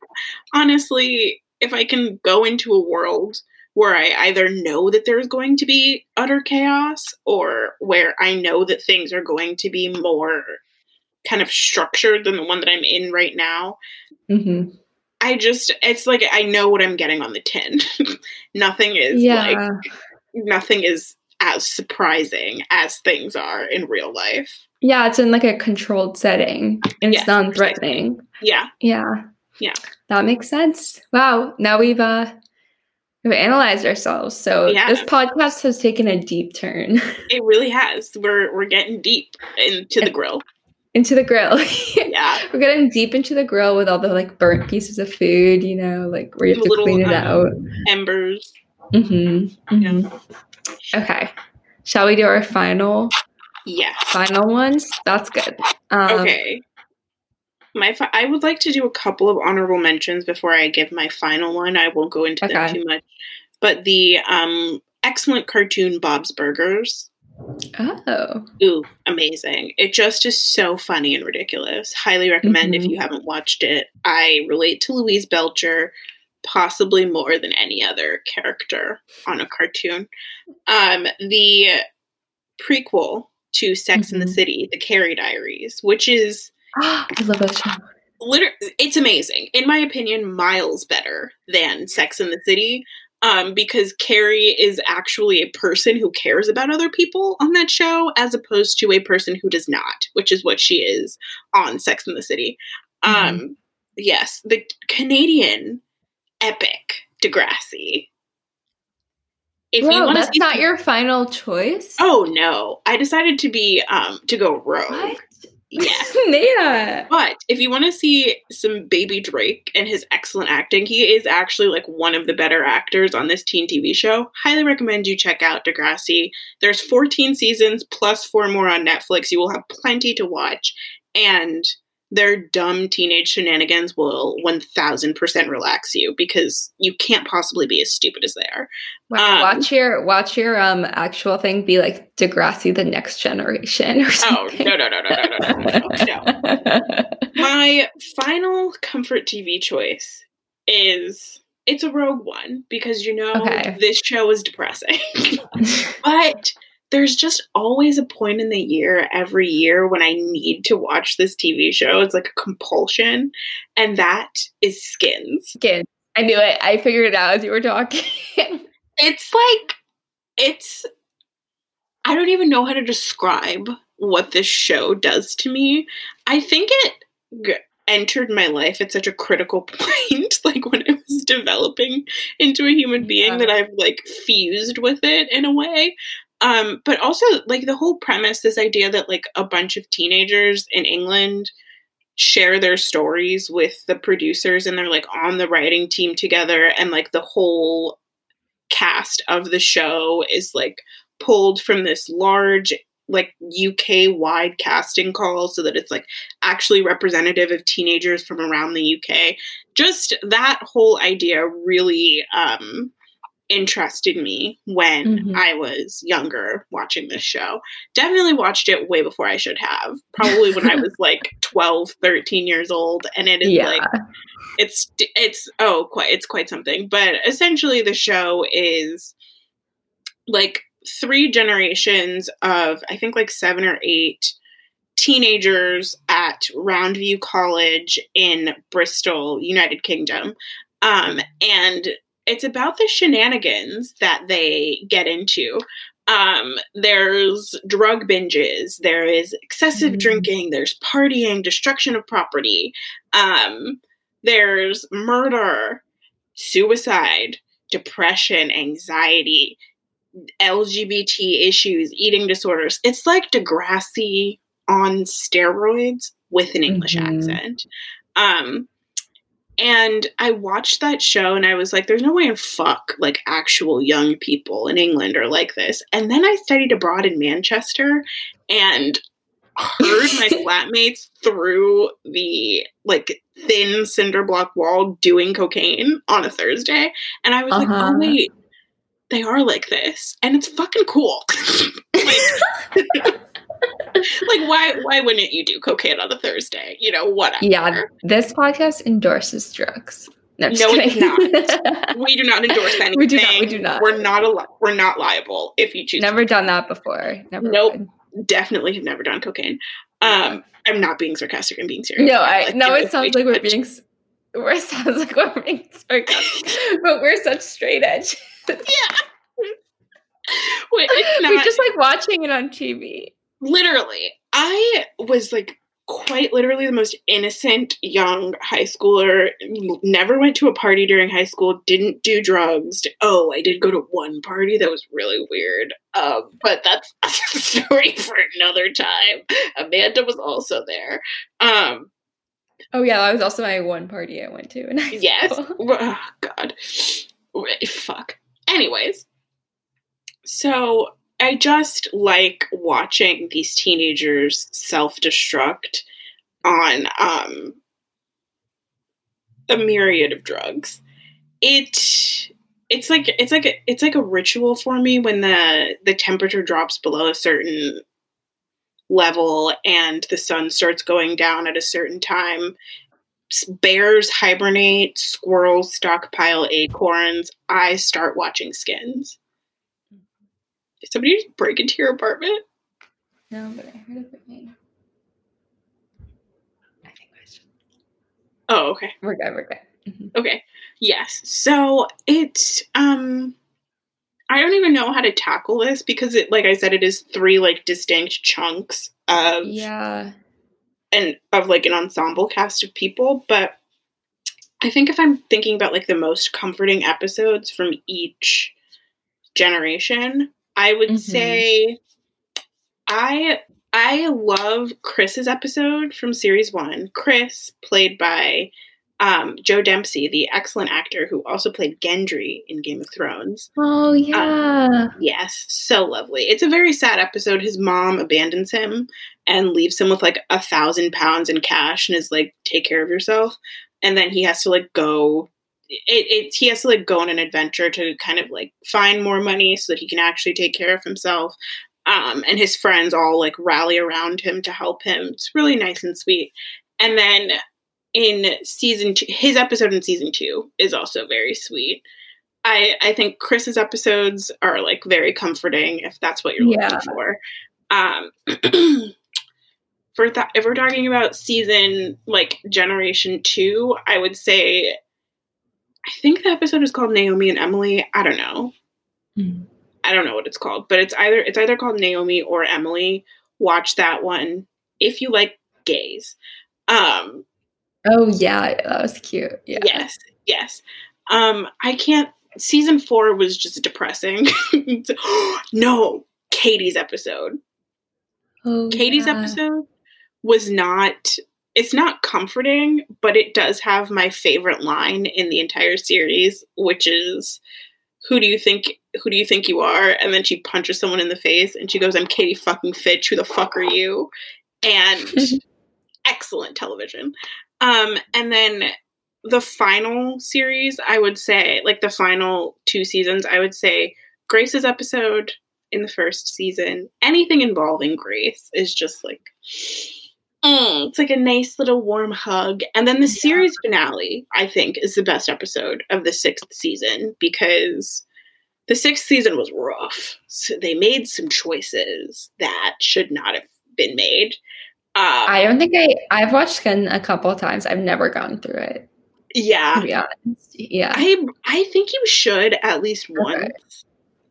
honestly if i can go into a world where I either know that there's going to be utter chaos or where I know that things are going to be more kind of structured than the one that I'm in right now. Mm-hmm. I just, it's like I know what I'm getting on the tin. nothing is yeah. like, nothing is as surprising as things are in real life. Yeah, it's in like a controlled setting and yes, it's non threatening. Yeah. Yeah. Yeah. That makes sense. Wow. Now we've uh we've analyzed ourselves. So yeah. this podcast has taken a deep turn. It really has. We're we're getting deep into the grill into the grill. yeah. We're getting deep into the grill with all the like burnt pieces of food, you know, like where you have to little, clean it um, out. Embers. Mm-hmm. mm-hmm. Yeah. Okay. Shall we do our final? Yeah. Final ones? That's good. Um, okay. My fi- I would like to do a couple of honorable mentions before I give my final one. I won't go into okay. them too much. But the um, excellent cartoon Bob's Burgers Oh. Ooh, amazing. It just is so funny and ridiculous. Highly recommend mm-hmm. if you haven't watched it. I relate to Louise Belcher possibly more than any other character on a cartoon. Um, the prequel to Sex mm-hmm. in the. City, The Carrie Diaries, which is I love that show. Literally, it's amazing. In my opinion, miles better than Sex in the City um, because Carrie is actually a person who cares about other people on that show, as opposed to a person who does not, which is what she is on Sex in the City. Mm-hmm. Um, yes, the Canadian epic Degrassi. If Bro, you want that's not your final choice. Oh no, I decided to be um to go rogue. What? Yeah. yeah. But if you want to see some baby Drake and his excellent acting, he is actually like one of the better actors on this teen TV show. Highly recommend you check out Degrassi. There's 14 seasons plus four more on Netflix. You will have plenty to watch. And their dumb teenage shenanigans will 1000% relax you because you can't possibly be as stupid as they are. Um, watch your watch your um actual thing be like Degrassi the next generation or something. Oh, no no no no no no no. no. My final comfort TV choice is it's a rogue one because you know okay. this show is depressing. but there's just always a point in the year every year when I need to watch this TV show. It's like a compulsion, and that is Skins. Skins. I knew it. I figured it out as you were talking. it's like it's I don't even know how to describe what this show does to me. I think it g- entered my life at such a critical point like when I was developing into a human being yeah. that I've like fused with it in a way. Um, but also like the whole premise, this idea that like a bunch of teenagers in England share their stories with the producers and they're like on the writing team together and like the whole cast of the show is like pulled from this large like UK wide casting call so that it's like actually representative of teenagers from around the UK. Just that whole idea really um interested me when mm-hmm. I was younger watching this show. Definitely watched it way before I should have. Probably when I was like 12, 13 years old and it is yeah. like it's it's oh quite it's quite something. But essentially the show is like three generations of I think like 7 or 8 teenagers at Roundview College in Bristol, United Kingdom. Um, and it's about the shenanigans that they get into. Um, there's drug binges, there is excessive mm. drinking, there's partying, destruction of property, um, there's murder, suicide, depression, anxiety, LGBT issues, eating disorders. It's like Degrassi on steroids with an English mm-hmm. accent. Um, and I watched that show and I was like, there's no way in fuck like actual young people in England are like this. And then I studied abroad in Manchester and heard my flatmates through the like thin cinder block wall doing cocaine on a Thursday. And I was uh-huh. like, oh uh-huh. wait, they are like this. And it's fucking cool. like, like why why wouldn't you do cocaine on a Thursday? You know, whatever. Yeah, this podcast endorses drugs. No, no it's not. we do not endorse anything. We do not. We do not. We're not li- we're not liable if you choose. Never done that before. Never. Nope. Definitely have never done cocaine. Um, I'm not being sarcastic. I'm being serious. No, I like, no. It sounds like we're being. It sounds like we're being sarcastic, but we're such straight edge. yeah. Wait, it's not. We're just like watching it on TV literally, I was like quite literally the most innocent young high schooler. Never went to a party during high school, didn't do drugs. Oh, I did go to one party that was really weird. Um, but that's a story for another time. Amanda was also there. Um, oh yeah, that was also my one party I went to. And yes. Oh, God. Fuck. Anyways, so I just like watching these teenagers self destruct on um, a myriad of drugs. It it's like it's like a, it's like a ritual for me when the the temperature drops below a certain level and the sun starts going down at a certain time. Bears hibernate squirrels stockpile acorns. I start watching skins did somebody just break into your apartment? No, but I heard a banging. I think I should. Oh, okay. We're good. We're good. Mm-hmm. Okay. Yes. So it's um I don't even know how to tackle this because it like I said it is three like distinct chunks of Yeah. And of like an ensemble cast of people, but I think if I'm thinking about like the most comforting episodes from each generation, I would mm-hmm. say I I love Chris's episode from series one. Chris, played by um, Joe Dempsie, the excellent actor who also played Gendry in Game of Thrones. Oh um, yeah. Um, yes, so lovely. It's a very sad episode. His mom abandons him and leaves him with like a thousand pounds in cash and is like, take care of yourself. And then he has to like go it, it he has to like go on an adventure to kind of like find more money so that he can actually take care of himself um, and his friends all like rally around him to help him. It's really nice and sweet. And then in season two his episode in season two is also very sweet. I i think chris's episodes are like very comforting if that's what you're yeah. looking for. Um for th- if we're talking about season like generation two i would say I think the episode is called Naomi and Emily. I don't know. Mm. I don't know what it's called, but it's either it's either called Naomi or Emily. Watch that one if you like gays. Um Oh yeah, that was cute. Yeah. Yes. Yes. Um I can't season 4 was just depressing. no, Katie's episode. Oh, Katie's yeah. episode was not it's not comforting, but it does have my favorite line in the entire series, which is who do you think who do you think you are? And then she punches someone in the face and she goes, I'm Katie fucking Fitch, who the fuck are you? And excellent television. Um, and then the final series, I would say, like the final two seasons, I would say Grace's episode in the first season, anything involving Grace is just like Mm, it's like a nice little warm hug. And then the yeah. series finale, I think, is the best episode of the sixth season because the sixth season was rough. So they made some choices that should not have been made. Um, I don't think I I've watched Skin a couple of times. I've never gone through it. Yeah. Honest. Yeah. I I think you should at least once. Okay.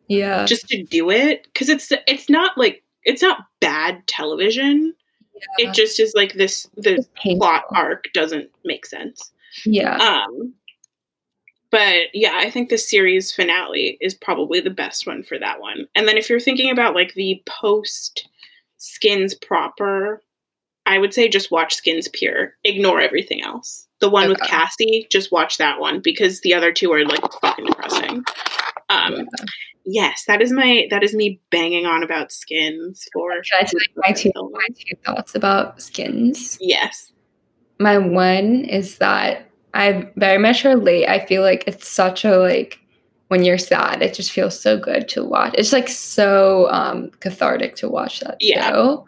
Yeah. Just to do it cuz it's it's not like it's not bad television it just is like this the plot arc doesn't make sense. Yeah. Um but yeah, I think the series finale is probably the best one for that one. And then if you're thinking about like the post skins proper, I would say just watch Skins Pure. Ignore everything else. The one okay. with Cassie, just watch that one because the other two are like fucking depressing. Um, yeah yes, that is my that is me banging on about skins for. I my two my two thoughts about skins? Yes. My one is that I very much relate. I feel like it's such a like when you're sad, it just feels so good to watch. It's like so um cathartic to watch that yeah. show.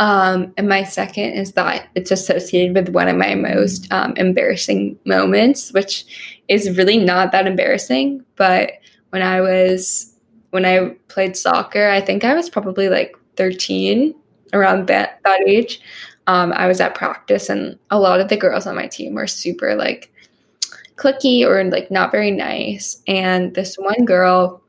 Um, and my second is that it's associated with one of my most um, embarrassing moments, which is really not that embarrassing, but when I was when I played soccer. I think I was probably like 13 around that that age. Um, I was at practice, and a lot of the girls on my team were super like clicky or like not very nice. And this one girl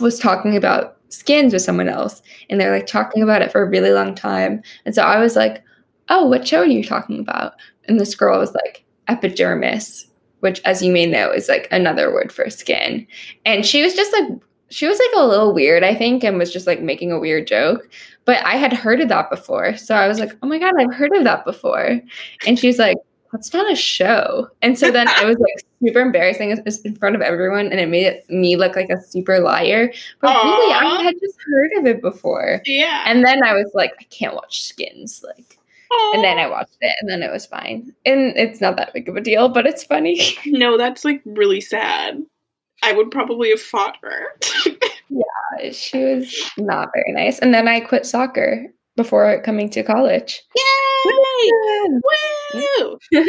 was talking about skins with someone else, and they're like talking about it for a really long time. And so I was like, "Oh, what show are you talking about?" And this girl was like, "Epidermis." Which as you may know is like another word for skin. And she was just like she was like a little weird, I think, and was just like making a weird joke. But I had heard of that before. So I was like, oh my God, I've heard of that before. And she's like, that's not a show. And so then I was like super embarrassing in front of everyone. And it made me look like a super liar. But Aww. really, I had just heard of it before. Yeah. And then I was like, I can't watch skins. Like, and then I watched it and then it was fine. And it's not that big of a deal, but it's funny. No, that's like really sad. I would probably have fought her. yeah, she was not very nice. And then I quit soccer before coming to college. Yay! Woo!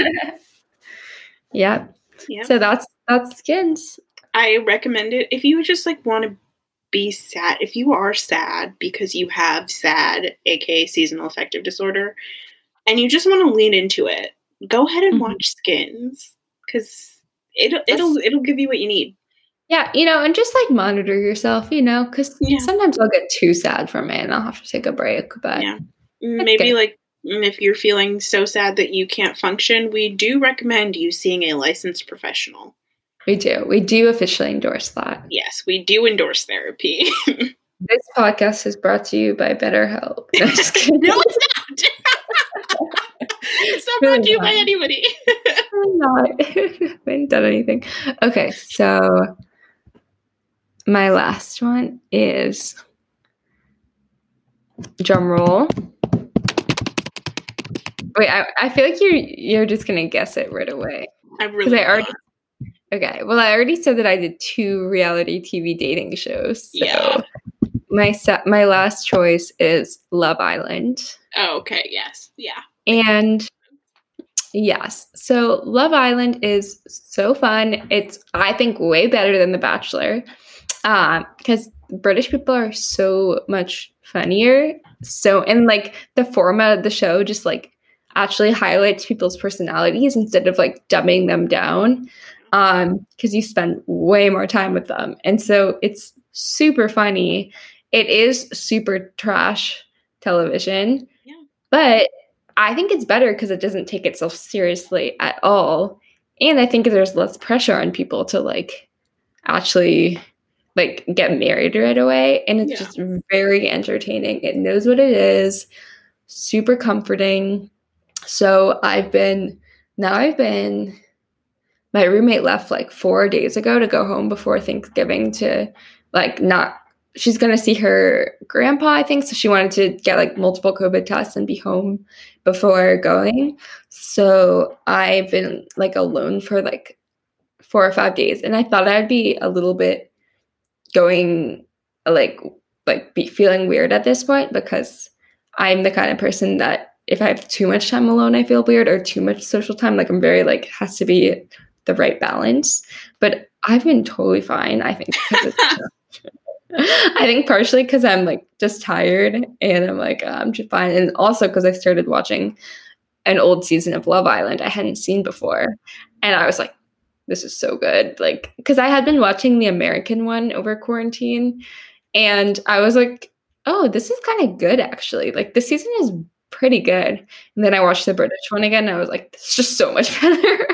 yeah. yeah. So that's that's skins. I recommend it if you just like want to be sad. If you are sad because you have SAD, aka seasonal affective disorder, and you just want to lean into it, go ahead and mm-hmm. watch Skins because it'll it'll it'll give you what you need. Yeah, you know, and just like monitor yourself, you know, because yeah. sometimes I'll get too sad from it and I'll have to take a break. But yeah, maybe good. like mm, if you're feeling so sad that you can't function, we do recommend you seeing a licensed professional. We do. We do officially endorse that. Yes, we do endorse therapy. this podcast is brought to you by BetterHelp. No, no it's not. it's not brought to you by anybody. I'm not. I haven't done anything. Okay, so my last one is drum roll. Wait, I, I feel like you're you're just gonna guess it right away. I really I already Okay. Well, I already said that I did two reality TV dating shows. So yeah. My set my last choice is Love Island. Oh, okay. Yes. Yeah. And yes. So Love Island is so fun. It's I think way better than The Bachelor um, because British people are so much funnier. So, and like the format of the show just like actually highlights people's personalities instead of like dumbing them down um because you spend way more time with them and so it's super funny it is super trash television yeah. but i think it's better because it doesn't take itself seriously at all. And i think there's less pressure on people to like actually like get married right away. And it's yeah. just very entertaining. It knows what it is. Super comforting. So I've been now I've been my roommate left like four days ago to go home before Thanksgiving to like not she's gonna see her grandpa, I think. So she wanted to get like multiple COVID tests and be home before going. So I've been like alone for like four or five days. And I thought I'd be a little bit going like like be feeling weird at this point because I'm the kind of person that if I have too much time alone, I feel weird or too much social time. Like I'm very like has to be the right balance. But I've been totally fine. I think I think partially because I'm like just tired and I'm like, I'm just fine. And also because I started watching an old season of Love Island I hadn't seen before. And I was like, this is so good. Like, because I had been watching the American one over quarantine and I was like, oh, this is kind of good actually. Like, this season is pretty good. And then I watched the British one again and I was like, is just so much better.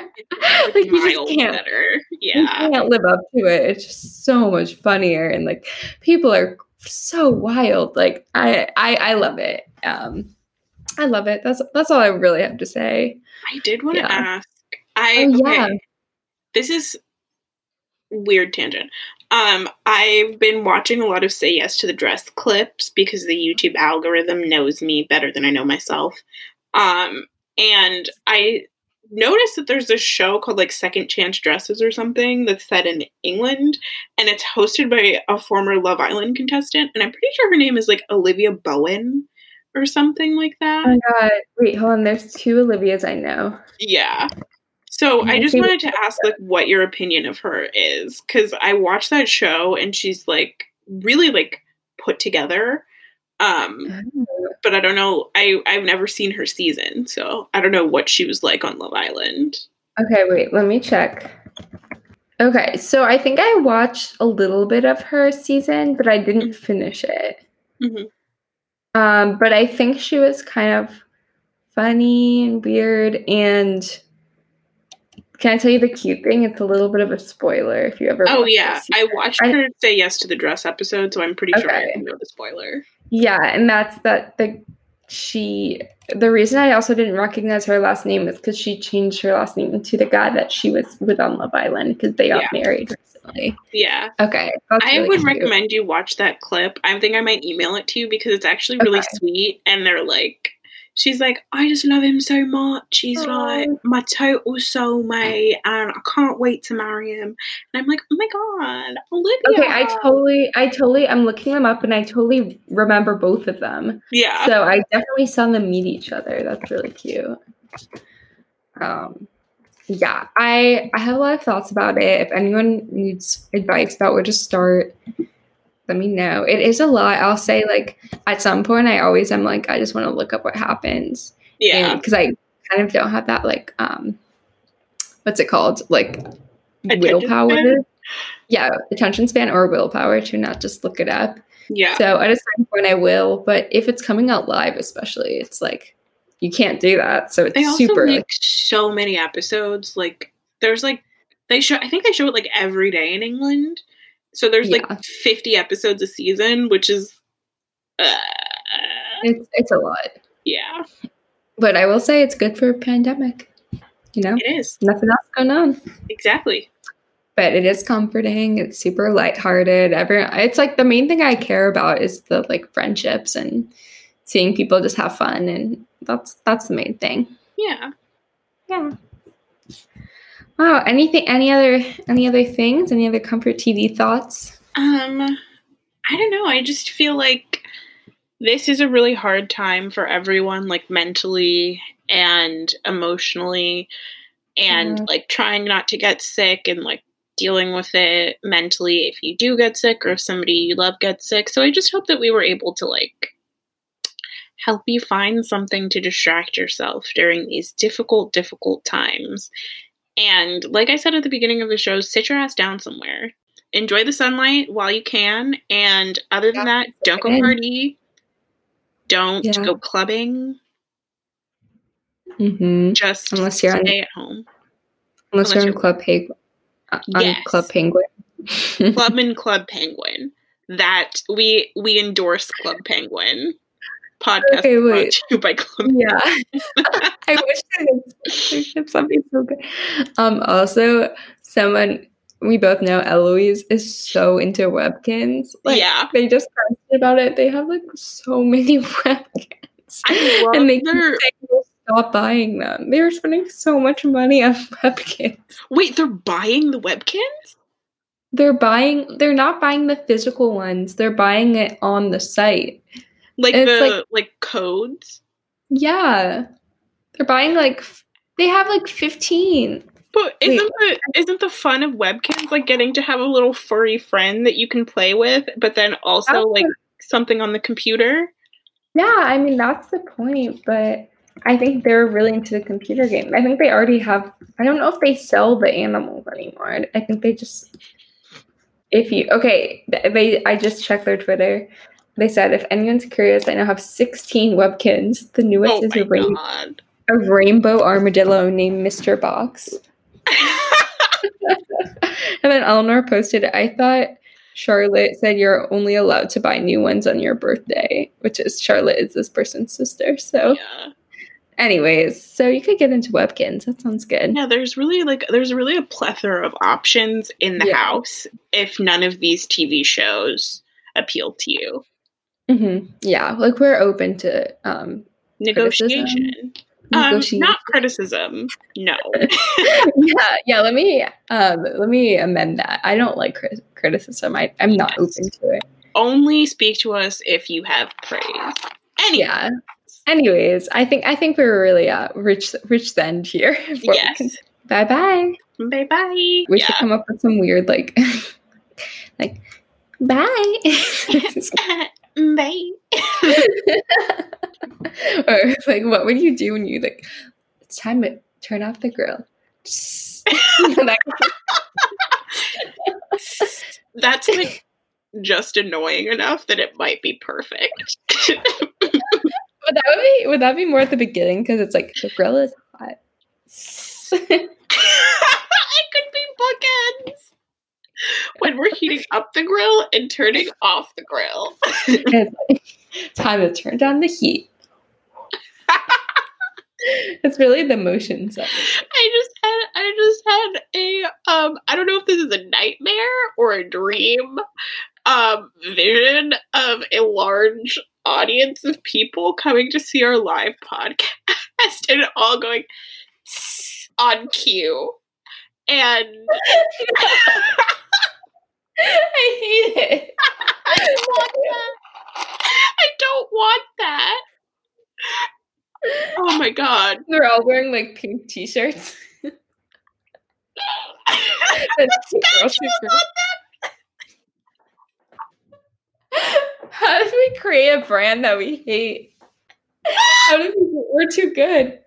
like you just can't, better. Yeah. You can't live up to it. It's just so much funnier and like people are so wild. Like I I, I love it. Um I love it. That's that's all I really have to say. I did want yeah. to ask. I oh, okay. Yeah. This is weird tangent. Um, I've been watching a lot of Say Yes to the Dress clips because the YouTube algorithm knows me better than I know myself. Um, and I noticed that there's this show called like Second Chance Dresses or something that's set in England and it's hosted by a former Love Island contestant and I'm pretty sure her name is like Olivia Bowen or something like that. Oh my god. Wait, hold on. There's two Olivias I know. Yeah. So I just wanted to ask like what your opinion of her is cuz I watched that show and she's like really like put together um, oh. but I don't know. I I've never seen her season, so I don't know what she was like on Love Island. Okay, wait. Let me check. Okay, so I think I watched a little bit of her season, but I didn't mm-hmm. finish it. Mm-hmm. Um, but I think she was kind of funny and weird. And can I tell you the cute thing? It's a little bit of a spoiler if you ever. Oh yeah, I watched her say yes to the dress episode, so I'm pretty okay. sure I know the spoiler. Yeah, and that's that the she the reason I also didn't recognize her last name is because she changed her last name to the guy that she was with on Love Island because they got yeah. married recently. Yeah. Okay. I really would cute. recommend you watch that clip. I think I might email it to you because it's actually really okay. sweet and they're like she's like, I just love him so much. He's Aww. like my total soulmate, and I can't wait to marry him. And I'm like, oh my god, Olivia. Okay, I totally, I totally, I'm looking them up, and I totally remember both of them. Yeah. So I definitely saw them meet each other. That's really cute. Um, yeah, I I have a lot of thoughts about it. If anyone needs advice about where to start, let me know. It is a lot. I'll say like at some point I always am like I just want to look up what happens. Yeah. Because I kind of don't have that like um what's it called? Like attention willpower. Span? Yeah, attention span or willpower to not just look it up. Yeah. So at a certain point I will, but if it's coming out live especially, it's like you can't do that. So it's they super make like, so many episodes. Like there's like they show I think they show it like every day in England. So there's yeah. like 50 episodes a season, which is uh, it's it's a lot. Yeah. But I will say it's good for a pandemic. You know? It is. Nothing else going on. Exactly. But it is comforting. It's super lighthearted. Every it's like the main thing I care about is the like friendships and seeing people just have fun and that's that's the main thing. Yeah. Yeah. Wow. Anything? Any other? Any other things? Any other comfort TV thoughts? Um, I don't know. I just feel like this is a really hard time for everyone, like mentally and emotionally, and mm-hmm. like trying not to get sick and like dealing with it mentally if you do get sick or if somebody you love gets sick. So I just hope that we were able to like help you find something to distract yourself during these difficult, difficult times. And like I said at the beginning of the show, sit your ass down somewhere. Enjoy the sunlight while you can. And other than that, don't go party. Don't yeah. go clubbing. Mm-hmm. Just unless you're stay on, at home. Unless, unless you're, you're on Club Penguin. Uh, yes. Club Penguin. Club and Club Penguin. That we we endorse Club Penguin. Podcast okay, wait. by Columbia. Yeah. I wish I had sponsorships. So good. Um, also, someone we both know Eloise is so into Webkinz. Like, yeah. They just posted about it. They have like so many Webkinz. I love and they their... stop buying them. They were spending so much money on Webkinz. Wait, they're buying the Webkinz? They're buying they're not buying the physical ones. They're buying it on the site. Like and the like, like codes? Yeah. They're buying like they have like 15. But isn't Wait. the isn't the fun of Webkinz like getting to have a little furry friend that you can play with, but then also like something on the computer? Yeah, I mean that's the point, but I think they're really into the computer game. I think they already have I don't know if they sell the animals anymore. I think they just if you okay, they I just checked their Twitter. They said if anyone's curious, I now have 16 Webkinz. The newest oh is a, rain- a rainbow armadillo named Mr. Box. and then Eleanor posted, I thought Charlotte said you're only allowed to buy new ones on your birthday, which is Charlotte is this person's sister. So yeah. anyways, so you could get into Webkinz. That sounds good. Yeah, there's really like there's really a plethora of options in the yeah. house if none of these TV shows appeal to you. Mm-hmm. Yeah, like we're open to um negotiation. Um, not criticism. No. yeah, yeah. Let me um, let me amend that. I don't like cri- criticism. I, I'm not yes. open to it. Only speak to us if you have praise. Anyway. Yeah. Anyways, I think I think we were really uh rich rich end here. Yes. Bye bye. Bye bye. We yeah. should come up with some weird like like bye. Bye. or like, what would you do when you like? It's time to turn off the grill. That's like just annoying enough that it might be perfect. but that would be would that be more at the beginning because it's like the grill is hot. it could be bookends when we're heating up the grill and turning off the grill. time to turn down the heat. it's really the motions of it. I just had I just had a um I don't know if this is a nightmare or a dream um vision of a large audience of people coming to see our live podcast and all going on cue and I hate it. I don't want that. I don't want that. Oh my god. They're all wearing like pink t-shirts. How do we create a brand that we hate? How do we we're too good?